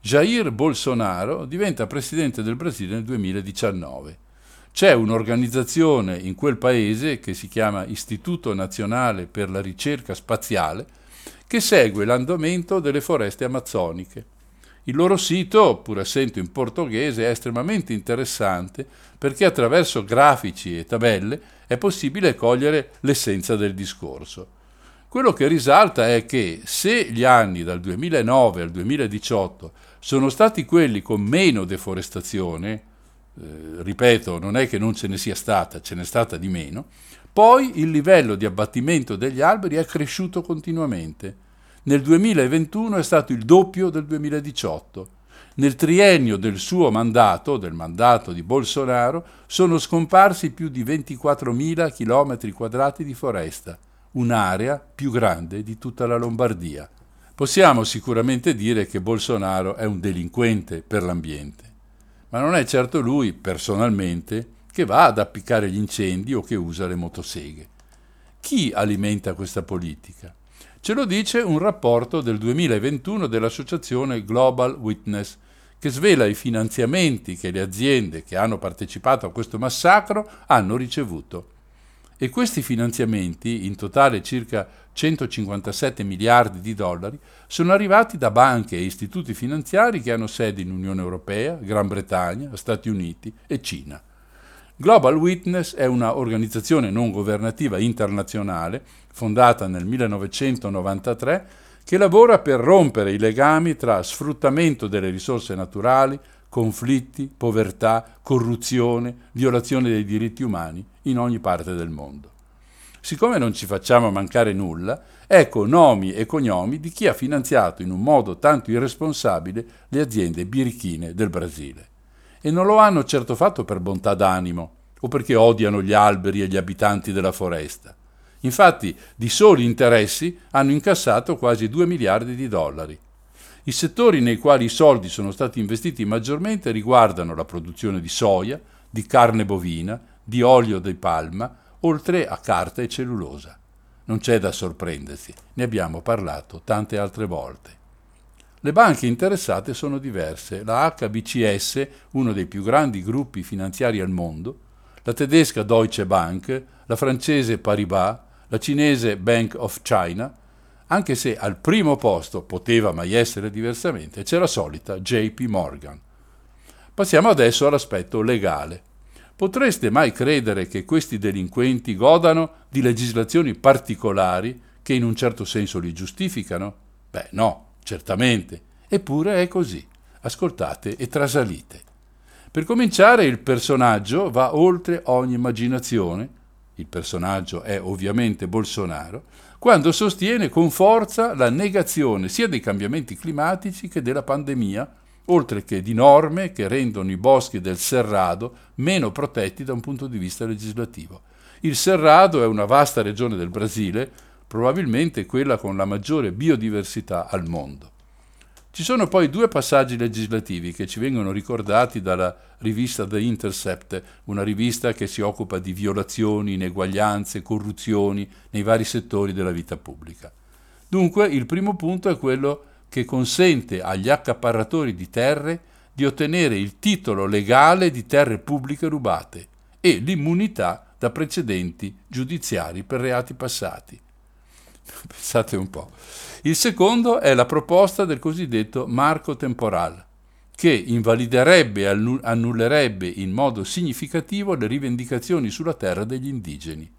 S1: Jair Bolsonaro diventa presidente del Brasile nel 2019. C'è un'organizzazione in quel paese che si chiama Istituto Nazionale per la Ricerca Spaziale che segue l'andamento delle foreste amazzoniche. Il loro sito, pur essendo in portoghese, è estremamente interessante perché attraverso grafici e tabelle è possibile cogliere l'essenza del discorso. Quello che risalta è che se gli anni dal 2009 al 2018 sono stati quelli con meno deforestazione, eh, ripeto, non è che non ce ne sia stata, ce n'è stata di meno, poi il livello di abbattimento degli alberi è cresciuto continuamente. Nel 2021 è stato il doppio del 2018. Nel triennio del suo mandato, del mandato di Bolsonaro, sono scomparsi più di 24.000 km quadrati di foresta, un'area più grande di tutta la Lombardia. Possiamo sicuramente dire che Bolsonaro è un delinquente per l'ambiente, ma non è certo lui, personalmente, che va ad appiccare gli incendi o che usa le motoseghe. Chi alimenta questa politica? Ce lo dice un rapporto del 2021 dell'associazione Global Witness, che svela i finanziamenti che le aziende che hanno partecipato a questo massacro hanno ricevuto. E questi finanziamenti, in totale circa 157 miliardi di dollari, sono arrivati da banche e istituti finanziari che hanno sede in Unione Europea, Gran Bretagna, Stati Uniti e Cina. Global Witness è una organizzazione non governativa internazionale fondata nel 1993 che lavora per rompere i legami tra sfruttamento delle risorse naturali, conflitti, povertà, corruzione, violazione dei diritti umani in ogni parte del mondo. Siccome non ci facciamo mancare nulla, ecco nomi e cognomi di chi ha finanziato in un modo tanto irresponsabile le aziende birichine del Brasile. E non lo hanno certo fatto per bontà d'animo o perché odiano gli alberi e gli abitanti della foresta. Infatti, di soli interessi hanno incassato quasi 2 miliardi di dollari. I settori nei quali i soldi sono stati investiti maggiormente riguardano la produzione di soia, di carne bovina, di olio di palma, oltre a carta e cellulosa. Non c'è da sorprendersi, ne abbiamo parlato tante altre volte. Le banche interessate sono diverse, la HBCS, uno dei più grandi gruppi finanziari al mondo, la tedesca Deutsche Bank, la francese Paribas, la cinese Bank of China, anche se al primo posto poteva mai essere diversamente, c'è la solita JP Morgan. Passiamo adesso all'aspetto legale. Potreste mai credere che questi delinquenti godano di legislazioni particolari che in un certo senso li giustificano? Beh, no, certamente. Eppure è così. Ascoltate e trasalite. Per cominciare, il personaggio va oltre ogni immaginazione, il personaggio è ovviamente Bolsonaro, quando sostiene con forza la negazione sia dei cambiamenti climatici che della pandemia, oltre che di norme che rendono i boschi del Cerrado meno protetti da un punto di vista legislativo. Il Cerrado è una vasta regione del Brasile, probabilmente quella con la maggiore biodiversità al mondo. Ci sono poi due passaggi legislativi che ci vengono ricordati dalla rivista The Intercept, una rivista che si occupa di violazioni, ineguaglianze, corruzioni nei vari settori della vita pubblica. Dunque, il primo punto è quello che consente agli accaparratori di terre di ottenere il titolo legale di terre pubbliche rubate e l'immunità da precedenti giudiziari per reati passati. *laughs* Pensate un po'. Il secondo è la proposta del cosiddetto marco temporal, che invaliderebbe e annullerebbe in modo significativo le rivendicazioni sulla terra degli indigeni.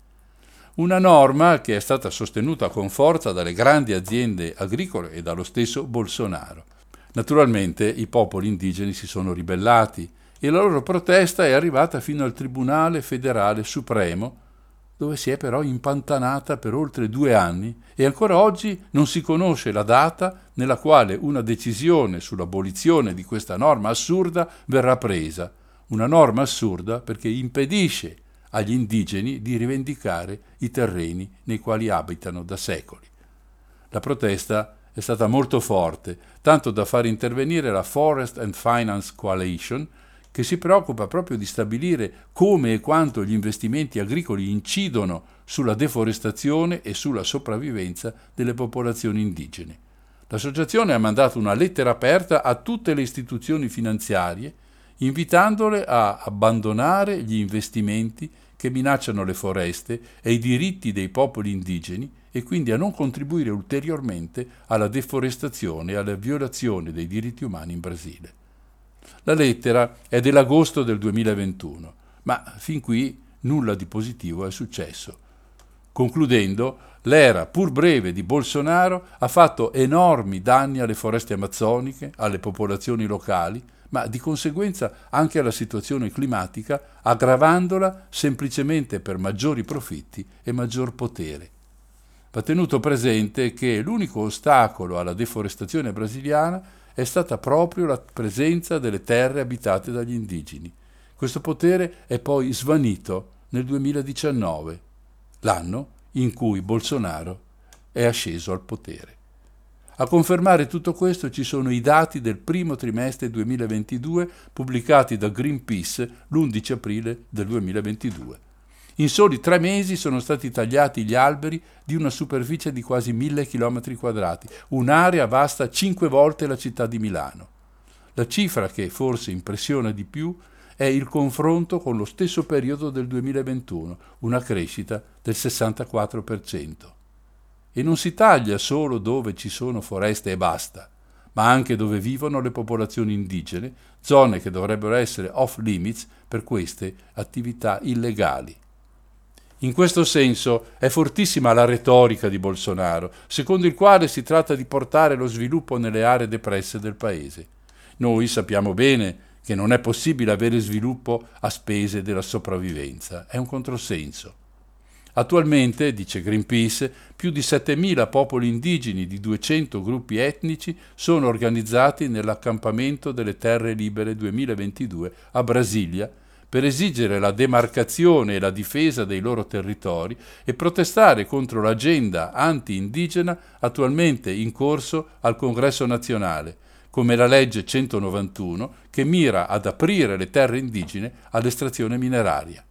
S1: Una norma che è stata sostenuta con forza dalle grandi aziende agricole e dallo stesso Bolsonaro. Naturalmente i popoli indigeni si sono ribellati e la loro protesta è arrivata fino al Tribunale federale supremo, dove si è però impantanata per oltre due anni e ancora oggi non si conosce la data nella quale una decisione sull'abolizione di questa norma assurda verrà presa. Una norma assurda perché impedisce agli indigeni di rivendicare i terreni nei quali abitano da secoli. La protesta è stata molto forte, tanto da far intervenire la Forest and Finance Coalition, che si preoccupa proprio di stabilire come e quanto gli investimenti agricoli incidono sulla deforestazione e sulla sopravvivenza delle popolazioni indigene. L'associazione ha mandato una lettera aperta a tutte le istituzioni finanziarie, invitandole a abbandonare gli investimenti che minacciano le foreste e i diritti dei popoli indigeni e quindi a non contribuire ulteriormente alla deforestazione e alla violazione dei diritti umani in Brasile. La lettera è dell'agosto del 2021, ma fin qui nulla di positivo è successo. Concludendo, l'era pur breve di Bolsonaro ha fatto enormi danni alle foreste amazzoniche, alle popolazioni locali, ma di conseguenza anche alla situazione climatica, aggravandola semplicemente per maggiori profitti e maggior potere. Va tenuto presente che l'unico ostacolo alla deforestazione brasiliana è stata proprio la presenza delle terre abitate dagli indigeni. Questo potere è poi svanito nel 2019, l'anno in cui Bolsonaro è asceso al potere. A confermare tutto questo ci sono i dati del primo trimestre 2022 pubblicati da Greenpeace l'11 aprile del 2022. In soli tre mesi sono stati tagliati gli alberi di una superficie di quasi mille chilometri quadrati, un'area vasta cinque volte la città di Milano. La cifra che forse impressiona di più è il confronto con lo stesso periodo del 2021, una crescita del 64%. E non si taglia solo dove ci sono foreste e basta, ma anche dove vivono le popolazioni indigene, zone che dovrebbero essere off limits per queste attività illegali. In questo senso è fortissima la retorica di Bolsonaro, secondo il quale si tratta di portare lo sviluppo nelle aree depresse del paese. Noi sappiamo bene che non è possibile avere sviluppo a spese della sopravvivenza, è un controsenso. Attualmente, dice Greenpeace, più di 7.000 popoli indigeni di 200 gruppi etnici sono organizzati nell'accampamento delle Terre Libere 2022 a Brasilia, per esigere la demarcazione e la difesa dei loro territori e protestare contro l'agenda anti-indigena attualmente in corso al Congresso nazionale, come la legge 191 che mira ad aprire le terre indigene all'estrazione mineraria.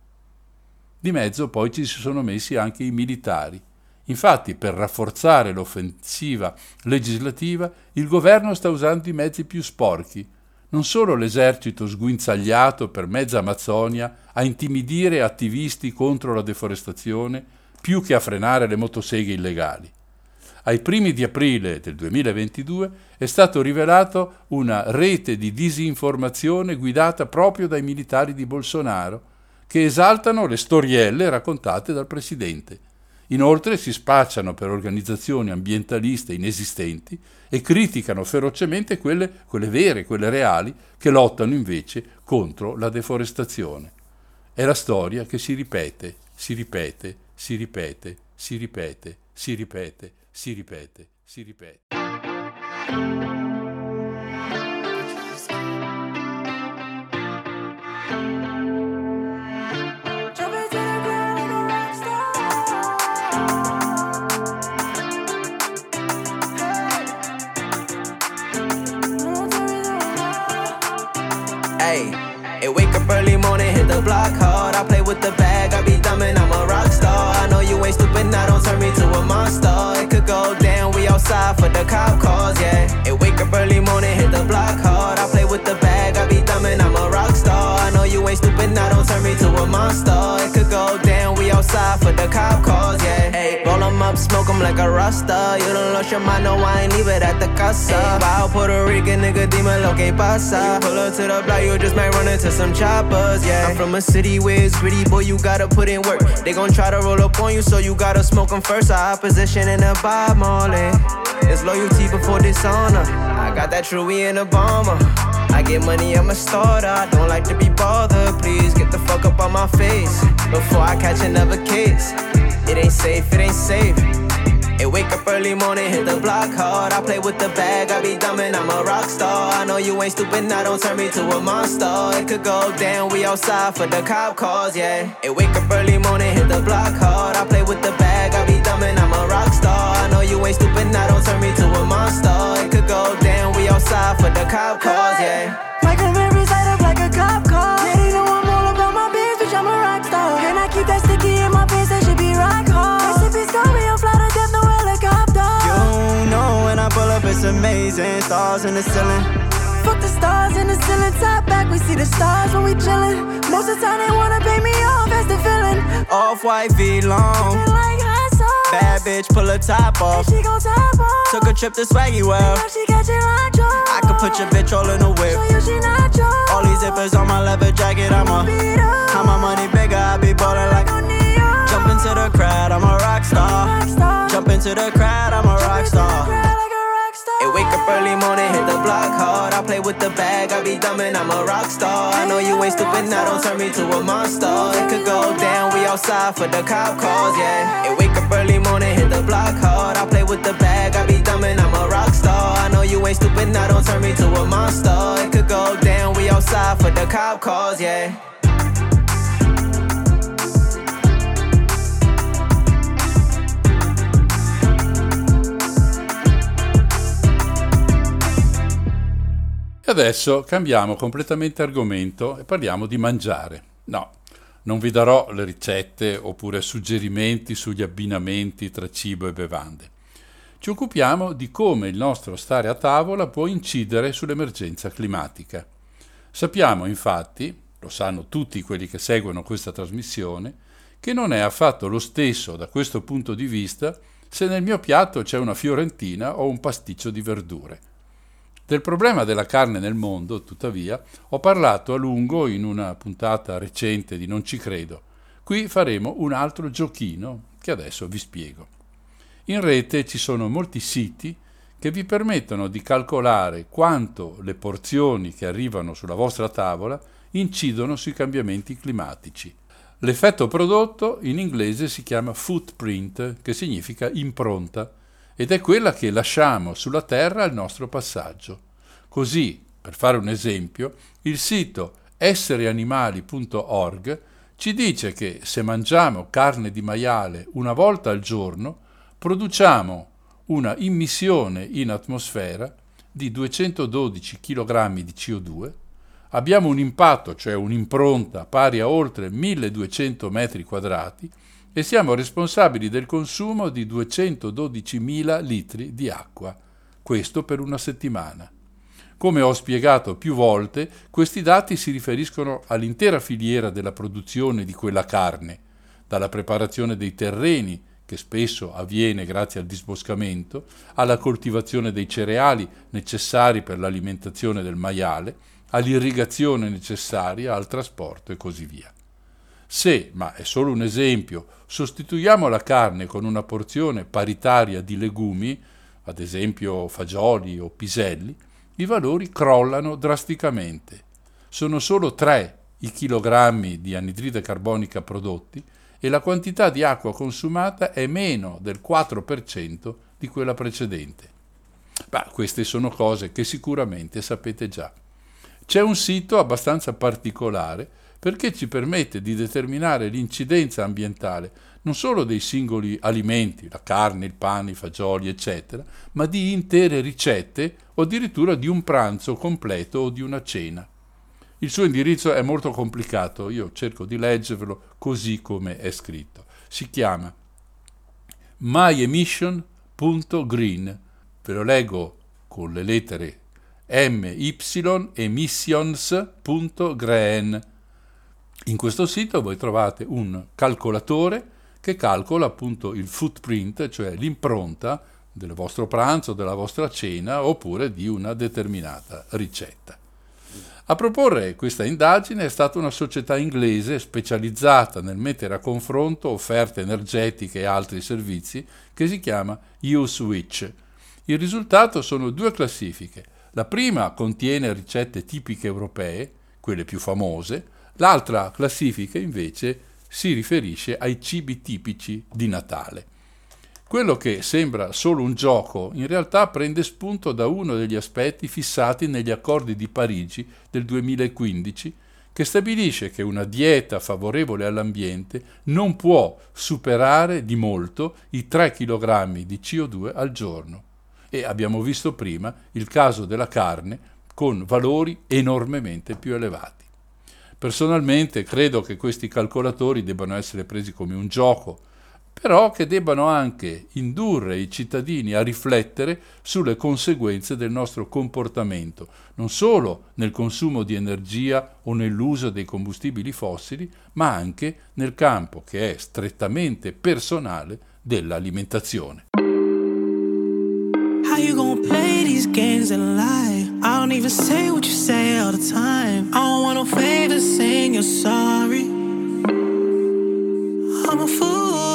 S1: Di mezzo poi ci si sono messi anche i militari. Infatti, per rafforzare l'offensiva legislativa, il governo sta usando i mezzi più sporchi, non solo l'esercito sguinzagliato per mezza Amazzonia a intimidire attivisti contro la deforestazione più che a frenare le motoseghe illegali. Ai primi di aprile del 2022 è stato rivelato una rete di disinformazione guidata proprio dai militari di Bolsonaro che esaltano le storielle raccontate dal presidente. Inoltre si spacciano per organizzazioni ambientaliste inesistenti e criticano ferocemente quelle, quelle vere, quelle reali, che lottano invece contro la deforestazione. È la storia che si ripete, si ripete, si ripete, si ripete, si ripete, si ripete, si ripete.
S6: The block hard. I play with the bag, I be dumb and I'm a rock star. I know you ain't stupid, now don't turn me to a monster. It could go down, we outside for the cop calls, yeah. Hey, wake up early morning, hit the block hard. I play with the bag, I be dumb and I'm a rock star. I know you ain't stupid, now don't turn me to a monster. It could go down, we outside smoke 'em like a rasta. You don't lost your mind, no, I ain't leave it at the casa. Wild Puerto Rican nigga, dime lo que pasa. You pull up to the block, you just might run into some choppers, yeah. I'm from a city where it's gritty, boy, you gotta put in work. They gon' try to roll up on you, so you gotta smoke 'em first. Our opposition in the Bob Marley. Eh. It's loyalty before dishonor. I got that Chewy in a bomber. I get money, I'm a starter. I don't like to be bothered. Please get the fuck up on my face before I catch another case. It ain't safe, it ain't safe. Hey, wake up early morning, hit the block hard. I play with the bag, I be dumb and I'm a rock star. I know you ain't stupid, now don't turn me to a monster. It could go down, we outside for the cop cars, yeah. Hey, wake up early morning, hit the block hard. I play with the bag, I be dumb and I'm a rock star. I know you ain't stupid, now don't turn me to a monster. It could go down, we outside for the cop cars, yeah.
S7: Michael Mary's
S6: amazing. Stars in the ceiling.
S7: Fuck the stars in the ceiling, top back, we see the stars when we chillin'. Most of the time they wanna pay me off as the villain.
S6: Off white V long.
S7: Like hot.
S6: Bad bitch, pull her top off.
S7: She gon' top off.
S6: Took a trip to Swaggy World.
S7: Now she catch it like
S6: I could put your bitch all in a whip.
S7: Show you she not.
S6: All these zippers on my leather jacket, I'm a. How my money bigger, I be ballin' like. Jump into the crowd, I'm a rock star.
S7: Rock star.
S6: Jump into the crowd, I'm a rock star.
S7: Cry like a rock star.
S6: Hey, wake up early morning, hit the block hard. I play with the bag, I be dumb and I'm a rock star. I know you ain't stupid, now don't turn me to a monster. It could go down, we outside for the cop calls, yeah. Hey, wake up early morning, hit the block hard. I play with the bag, I be dumb and I'm a rock star. I know you ain't stupid, now don't turn me to a monster. It could go down, we outside for the cop calls, yeah.
S1: E adesso cambiamo completamente argomento e parliamo di mangiare. No, non vi darò le ricette oppure suggerimenti sugli abbinamenti tra cibo e bevande. Ci occupiamo di come il nostro stare a tavola può incidere sull'emergenza climatica. Sappiamo infatti, lo sanno tutti quelli che seguono questa trasmissione, che non è affatto lo stesso da questo punto di vista se nel mio piatto c'è una fiorentina o un pasticcio di verdure. Del problema della carne nel mondo, tuttavia, ho parlato a lungo in una puntata recente di Non ci credo. Qui faremo un altro giochino che adesso vi spiego. In rete ci sono molti siti che vi permettono di calcolare quanto le porzioni che arrivano sulla vostra tavola incidono sui cambiamenti climatici. L'effetto prodotto in inglese si chiama footprint, che significa impronta, ed è quella che lasciamo sulla Terra al nostro passaggio. Così, per fare un esempio, il sito essereanimali.org ci dice che se mangiamo carne di maiale una volta al giorno, produciamo una immissione in atmosfera di 212 kg di CO2, abbiamo un impatto, cioè un'impronta pari a oltre 1200 metri quadrati e siamo responsabili del consumo di 212.000 litri di acqua, questo per una settimana. Come ho spiegato più volte, questi dati si riferiscono all'intera filiera della produzione di quella carne, dalla preparazione dei terreni, che spesso avviene grazie al disboscamento, alla coltivazione dei cereali necessari per l'alimentazione del maiale, all'irrigazione necessaria, al trasporto e così via. Se, ma è solo un esempio, sostituiamo la carne con una porzione paritaria di legumi, ad esempio fagioli o piselli, i valori crollano drasticamente. Sono solo 3 i chilogrammi di anidride carbonica prodotti e la quantità di acqua consumata è meno del 4% di quella precedente. Beh, queste sono cose che sicuramente sapete già. C'è un sito abbastanza particolare perché ci permette di determinare l'incidenza ambientale non solo dei singoli alimenti, la carne, il pane, i fagioli, eccetera, ma di intere ricette o addirittura di un pranzo completo o di una cena. Il suo indirizzo è molto complicato, io cerco di leggervelo così come è scritto. Si chiama myemission.green, ve lo leggo con le lettere my emissions.green. In questo sito voi trovate un calcolatore che calcola appunto il footprint, cioè l'impronta del vostro pranzo, della vostra cena oppure di una determinata ricetta. A proporre questa indagine è stata una società inglese specializzata nel mettere a confronto offerte energetiche e altri servizi che si chiama USwitch. Il risultato sono due classifiche. La prima contiene ricette tipiche europee, quelle più famose, l'altra classifica invece si riferisce ai cibi tipici di Natale. Quello che sembra solo un gioco in realtà prende spunto da uno degli aspetti fissati negli accordi di Parigi del 2015 che stabilisce che una dieta favorevole all'ambiente non può superare di molto i 3 kg di CO2 al giorno. E abbiamo visto prima il caso della carne con valori enormemente più elevati. Personalmente credo che questi calcolatori debbano essere presi come un gioco, però che debbano anche indurre i cittadini a riflettere sulle conseguenze del nostro comportamento, non solo nel consumo di energia o nell'uso dei combustibili fossili, ma anche nel campo che è strettamente personale dell'alimentazione.
S3: How you gonna play games and lie? I don't even say what you say all the time. I don't want no favors saying you're sorry. I'm a fool.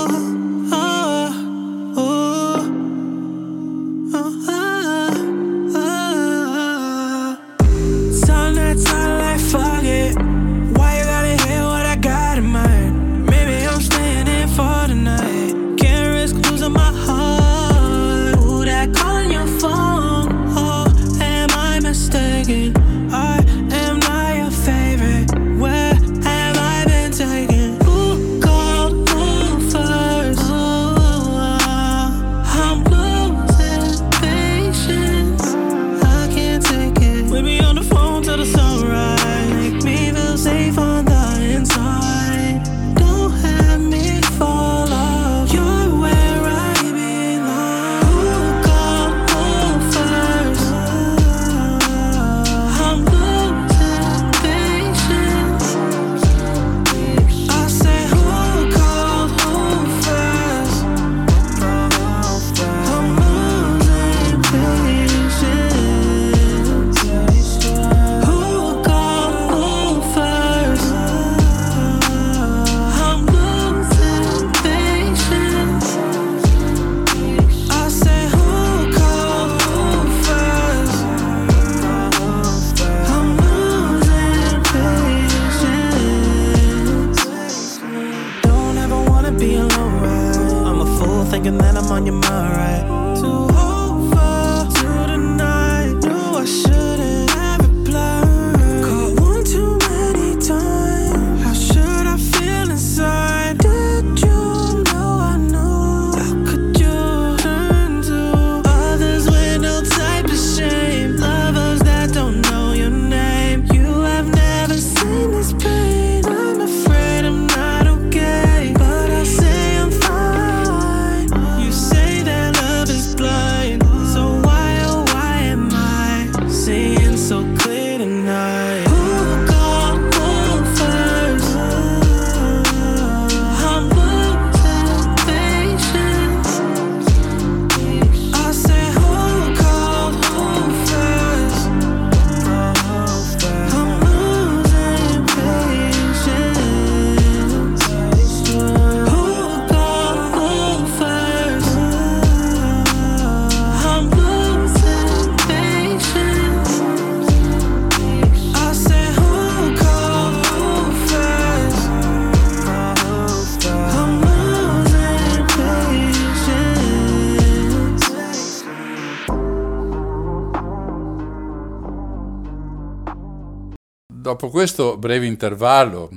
S1: Questo breve intervallo,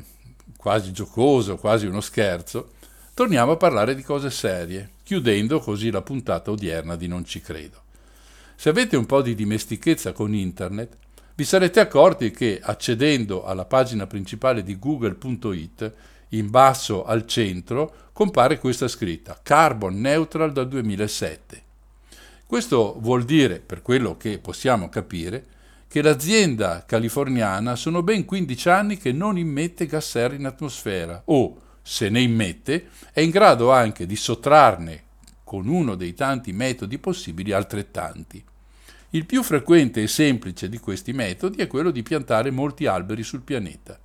S1: quasi giocoso, quasi uno scherzo, torniamo a parlare di cose serie, chiudendo così la puntata odierna di Non ci credo. Se avete un po' di dimestichezza con internet, vi sarete accorti che accedendo alla pagina principale di google.it, in basso al centro compare questa scritta Carbon Neutral dal 2007. Questo vuol dire, per quello che possiamo capire, che l'azienda californiana sono ben 15 anni che non immette gas serra in atmosfera o, se ne immette, è in grado anche di sottrarne, con uno dei tanti metodi possibili, altrettanti. Il più frequente e semplice di questi metodi è quello di piantare molti alberi sul pianeta.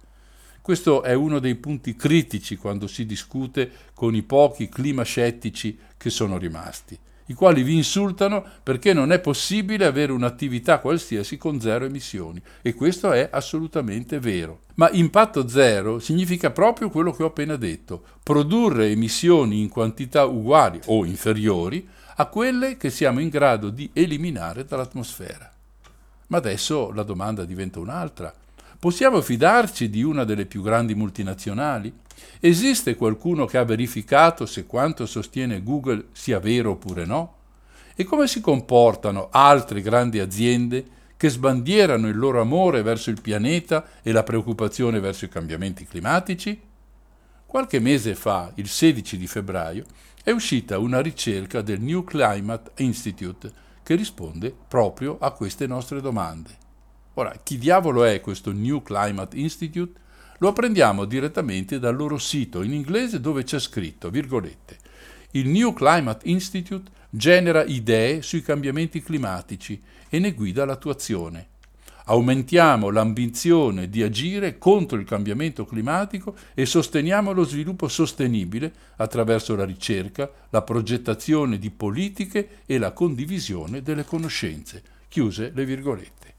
S1: Questo è uno dei punti critici quando si discute con i pochi climascettici che sono rimasti, i quali vi insultano perché non è possibile avere un'attività qualsiasi con zero emissioni, e questo è assolutamente vero. Ma impatto zero significa proprio quello che ho appena detto, produrre emissioni in quantità uguali o inferiori a quelle che siamo in grado di eliminare dall'atmosfera. Ma adesso la domanda diventa un'altra. Possiamo fidarci di una delle più grandi multinazionali? Esiste qualcuno che ha verificato se quanto sostiene Google sia vero oppure no? E come si comportano altre grandi aziende che sbandierano il loro amore verso il pianeta e la preoccupazione verso i cambiamenti climatici? Qualche mese fa, il 16 di febbraio, è uscita una ricerca del New Climate Institute che risponde proprio a queste nostre domande. Ora, chi diavolo è questo New Climate Institute? Lo apprendiamo direttamente dal loro sito in inglese dove c'è scritto, virgolette, il New Climate Institute genera idee sui cambiamenti climatici e ne guida l'attuazione. Aumentiamo l'ambizione di agire contro il cambiamento climatico e sosteniamo lo sviluppo sostenibile attraverso la ricerca, la progettazione di politiche e la condivisione delle conoscenze. Chiuse le virgolette.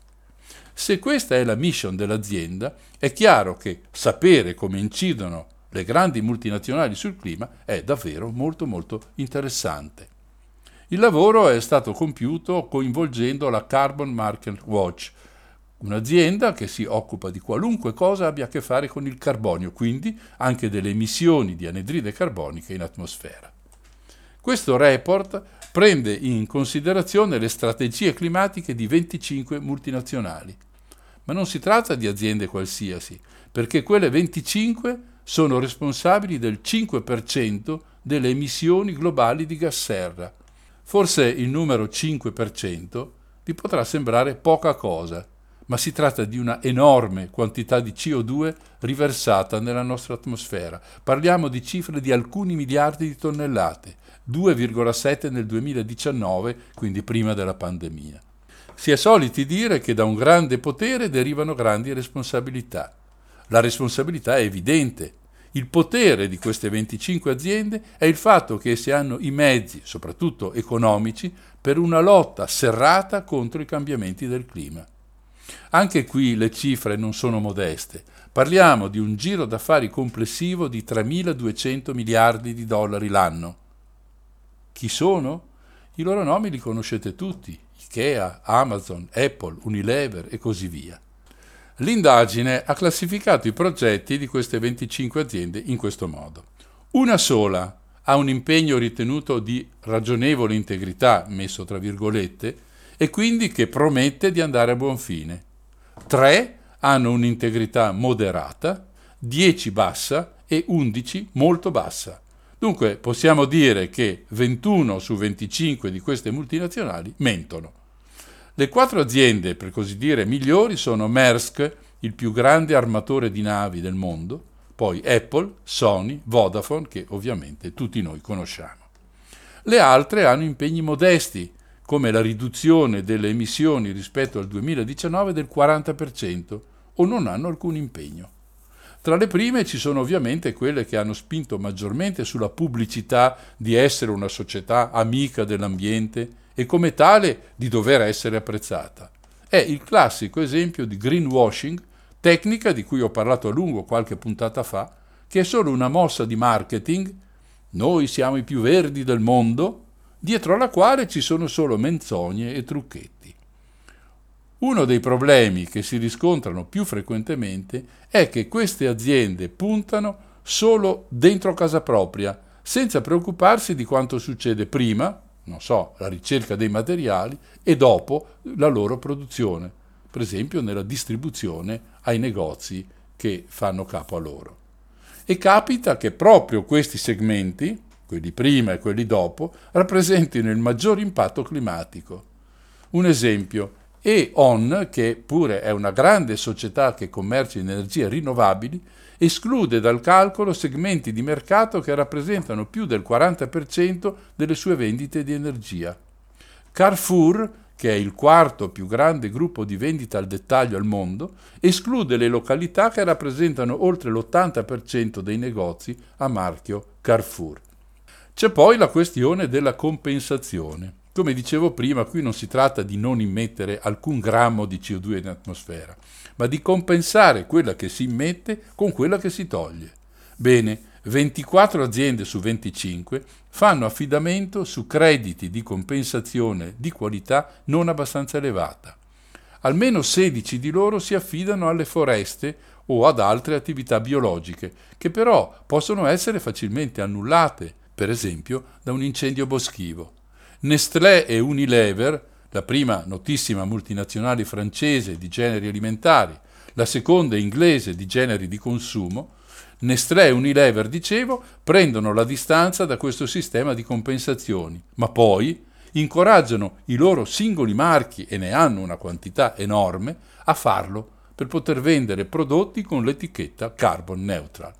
S1: Se questa è la mission dell'azienda, è chiaro che sapere come incidono le grandi multinazionali sul clima è davvero molto molto interessante. Il lavoro è stato compiuto coinvolgendo la Carbon Market Watch, un'azienda che si occupa di qualunque cosa abbia a che fare con il carbonio, quindi anche delle emissioni di anidride carbonica in atmosfera. Questo report prende in considerazione le strategie climatiche di 25 multinazionali. Ma non si tratta di aziende qualsiasi, perché quelle 25 sono responsabili del 5% delle emissioni globali di gas serra. Forse il numero 5% vi potrà sembrare poca cosa, ma si tratta di una enorme quantità di CO2 riversata nella nostra atmosfera. Parliamo di cifre di alcuni miliardi di tonnellate, 2,7 nel 2019, quindi prima della pandemia. Si è soliti dire che da un grande potere derivano grandi responsabilità. La responsabilità è evidente. Il potere di queste 25 aziende è il fatto che esse hanno i mezzi, soprattutto economici, per una lotta serrata contro i cambiamenti del clima. Anche qui le cifre non sono modeste. Parliamo di un giro d'affari complessivo di 3.200 miliardi di dollari l'anno. Chi sono? I loro nomi li conoscete tutti, Ikea, Amazon, Apple, Unilever e così via. L'indagine ha classificato i progetti di queste 25 aziende in questo modo. Una sola ha un impegno ritenuto di ragionevole integrità, messo tra virgolette, e quindi che promette di andare a buon fine. Tre hanno un'integrità moderata, 10 bassa e 11 molto bassa. Dunque possiamo dire che 21 su 25 di queste multinazionali mentono. Le quattro aziende, per così dire, migliori sono Maersk, il più grande armatore di navi del mondo, poi Apple, Sony, Vodafone, che ovviamente tutti noi conosciamo. Le altre hanno impegni modesti, come la riduzione delle emissioni rispetto al 2019 del 40%, o non hanno alcun impegno. Tra le prime ci sono ovviamente quelle che hanno spinto maggiormente sulla pubblicità di essere una società amica dell'ambiente e come tale di dover essere apprezzata. È il classico esempio di greenwashing, tecnica di cui ho parlato a lungo qualche puntata fa, che è solo una mossa di marketing, noi siamo i più verdi del mondo, dietro alla quale ci sono solo menzogne e trucchetti. Uno dei problemi che si riscontrano più frequentemente è che queste aziende puntano solo dentro casa propria, senza preoccuparsi di quanto succede prima, non so, la ricerca dei materiali e dopo la loro produzione, per esempio nella distribuzione ai negozi che fanno capo a loro. E capita che proprio questi segmenti, quelli prima e quelli dopo, rappresentino il maggior impatto climatico. Un esempio, E.ON, che pure è una grande società che commercia energie rinnovabili, esclude dal calcolo segmenti di mercato che rappresentano più del 40% delle sue vendite di energia. Carrefour, che è il quarto più grande gruppo di vendita al dettaglio al mondo, esclude le località che rappresentano oltre l'80% dei negozi a marchio Carrefour. C'è poi la questione della compensazione. Come dicevo prima, qui non si tratta di non immettere alcun grammo di CO2 in atmosfera, ma di compensare quella che si immette con quella che si toglie. Bene, 24 aziende su 25 fanno affidamento su crediti di compensazione di qualità non abbastanza elevata. Almeno 16 di loro si affidano alle foreste o ad altre attività biologiche, che però possono essere facilmente annullate, per esempio da un incendio boschivo. Nestlé e Unilever, la prima notissima multinazionale francese di generi alimentari, la seconda inglese di generi di consumo, Nestlé e Unilever, dicevo, prendono la distanza da questo sistema di compensazioni, ma poi incoraggiano i loro singoli marchi, e ne hanno una quantità enorme, a farlo per poter vendere prodotti con l'etichetta carbon neutral.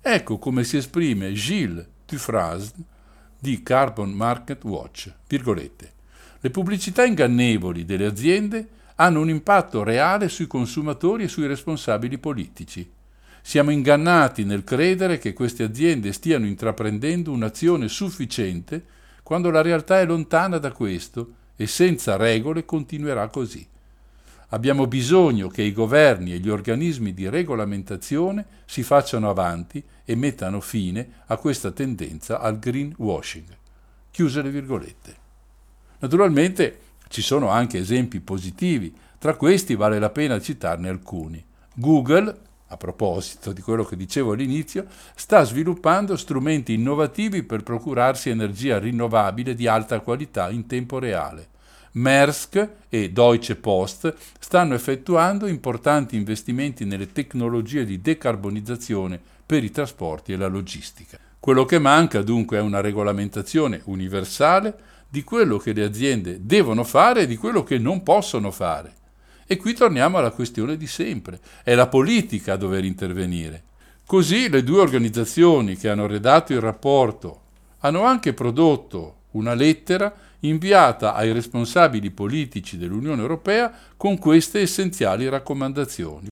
S1: Ecco come si esprime Gilles Dufresne di Carbon Market Watch, virgolette. Le pubblicità ingannevoli delle aziende hanno un impatto reale sui consumatori e sui responsabili politici. Siamo ingannati nel credere che queste aziende stiano intraprendendo un'azione sufficiente quando la realtà è lontana da questo e senza regole continuerà così. Abbiamo bisogno che i governi e gli organismi di regolamentazione si facciano avanti e mettano fine a questa tendenza al greenwashing. Chiuse le virgolette. Naturalmente ci sono anche esempi positivi, tra questi vale la pena citarne alcuni. Google, a proposito di quello che dicevo all'inizio, sta sviluppando strumenti innovativi per procurarsi energia rinnovabile di alta qualità in tempo reale. Maersk e Deutsche Post stanno effettuando importanti investimenti nelle tecnologie di decarbonizzazione per i trasporti e la logistica. Quello che manca dunque è una regolamentazione universale di quello che le aziende devono fare e di quello che non possono fare. E qui torniamo alla questione di sempre, è la politica a dover intervenire. Così le due organizzazioni che hanno redatto il rapporto hanno anche prodotto una lettera inviata ai responsabili politici dell'Unione Europea con queste essenziali raccomandazioni.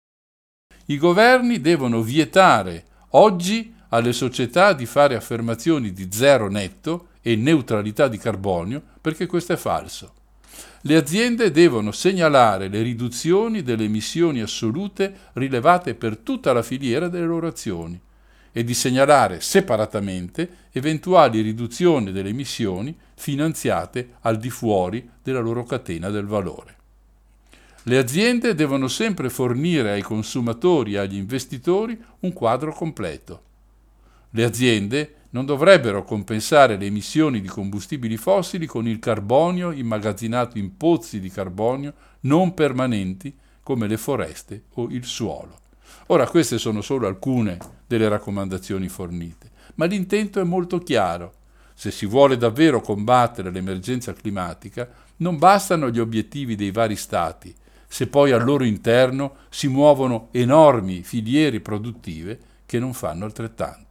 S1: I governi devono vietare oggi alle società di fare affermazioni di zero netto e neutralità di carbonio perché questo è falso. Le aziende devono segnalare le riduzioni delle emissioni assolute rilevate per tutta la filiera delle loro azioni e di segnalare separatamente eventuali riduzioni delle emissioni finanziate al di fuori della loro catena del valore. Le aziende devono sempre fornire ai consumatori e agli investitori un quadro completo. Le aziende non dovrebbero compensare le emissioni di combustibili fossili con il carbonio immagazzinato in pozzi di carbonio non permanenti come le foreste o il suolo. Ora queste sono solo alcune delle raccomandazioni fornite, ma l'intento è molto chiaro. Se si vuole davvero combattere l'emergenza climatica, non bastano gli obiettivi dei vari Stati, se poi al loro interno si muovono enormi filiere produttive che non fanno altrettanto.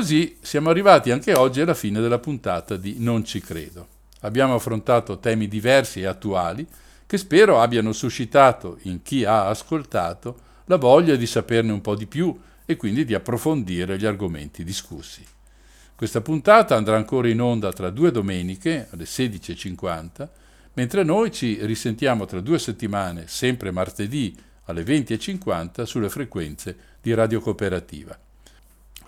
S1: Così siamo arrivati anche oggi alla fine della puntata di Non ci credo. Abbiamo affrontato temi diversi e attuali che spero abbiano suscitato in chi ha ascoltato la voglia di saperne un po' di più e quindi di approfondire gli argomenti discussi. Questa puntata andrà ancora in onda tra due domeniche alle 16.50, mentre noi ci risentiamo tra due settimane, sempre martedì alle 20.50, sulle frequenze di Radio Cooperativa.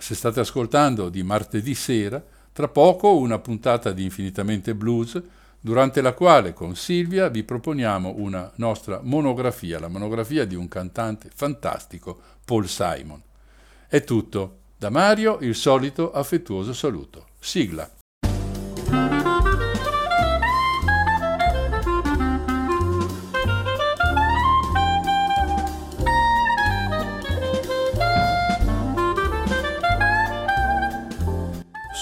S1: Se state ascoltando di martedì sera, tra poco una puntata di Infinitamente Blues, durante la quale con Silvia vi proponiamo una nostra monografia, la monografia di un cantante fantastico, Paul Simon. È tutto. Da Mario il solito affettuoso saluto. Sigla.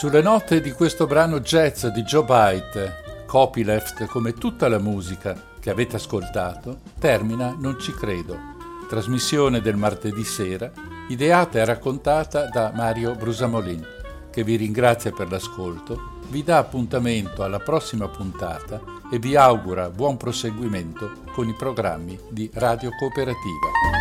S1: Sulle note di questo brano jazz di Joe Byte, copyleft come tutta la musica che avete ascoltato, termina Non ci credo, trasmissione del martedì sera, ideata e raccontata da Mario Brusamolin, che vi ringrazia per l'ascolto, vi dà appuntamento alla prossima puntata e vi augura buon proseguimento con i programmi di Radio Cooperativa.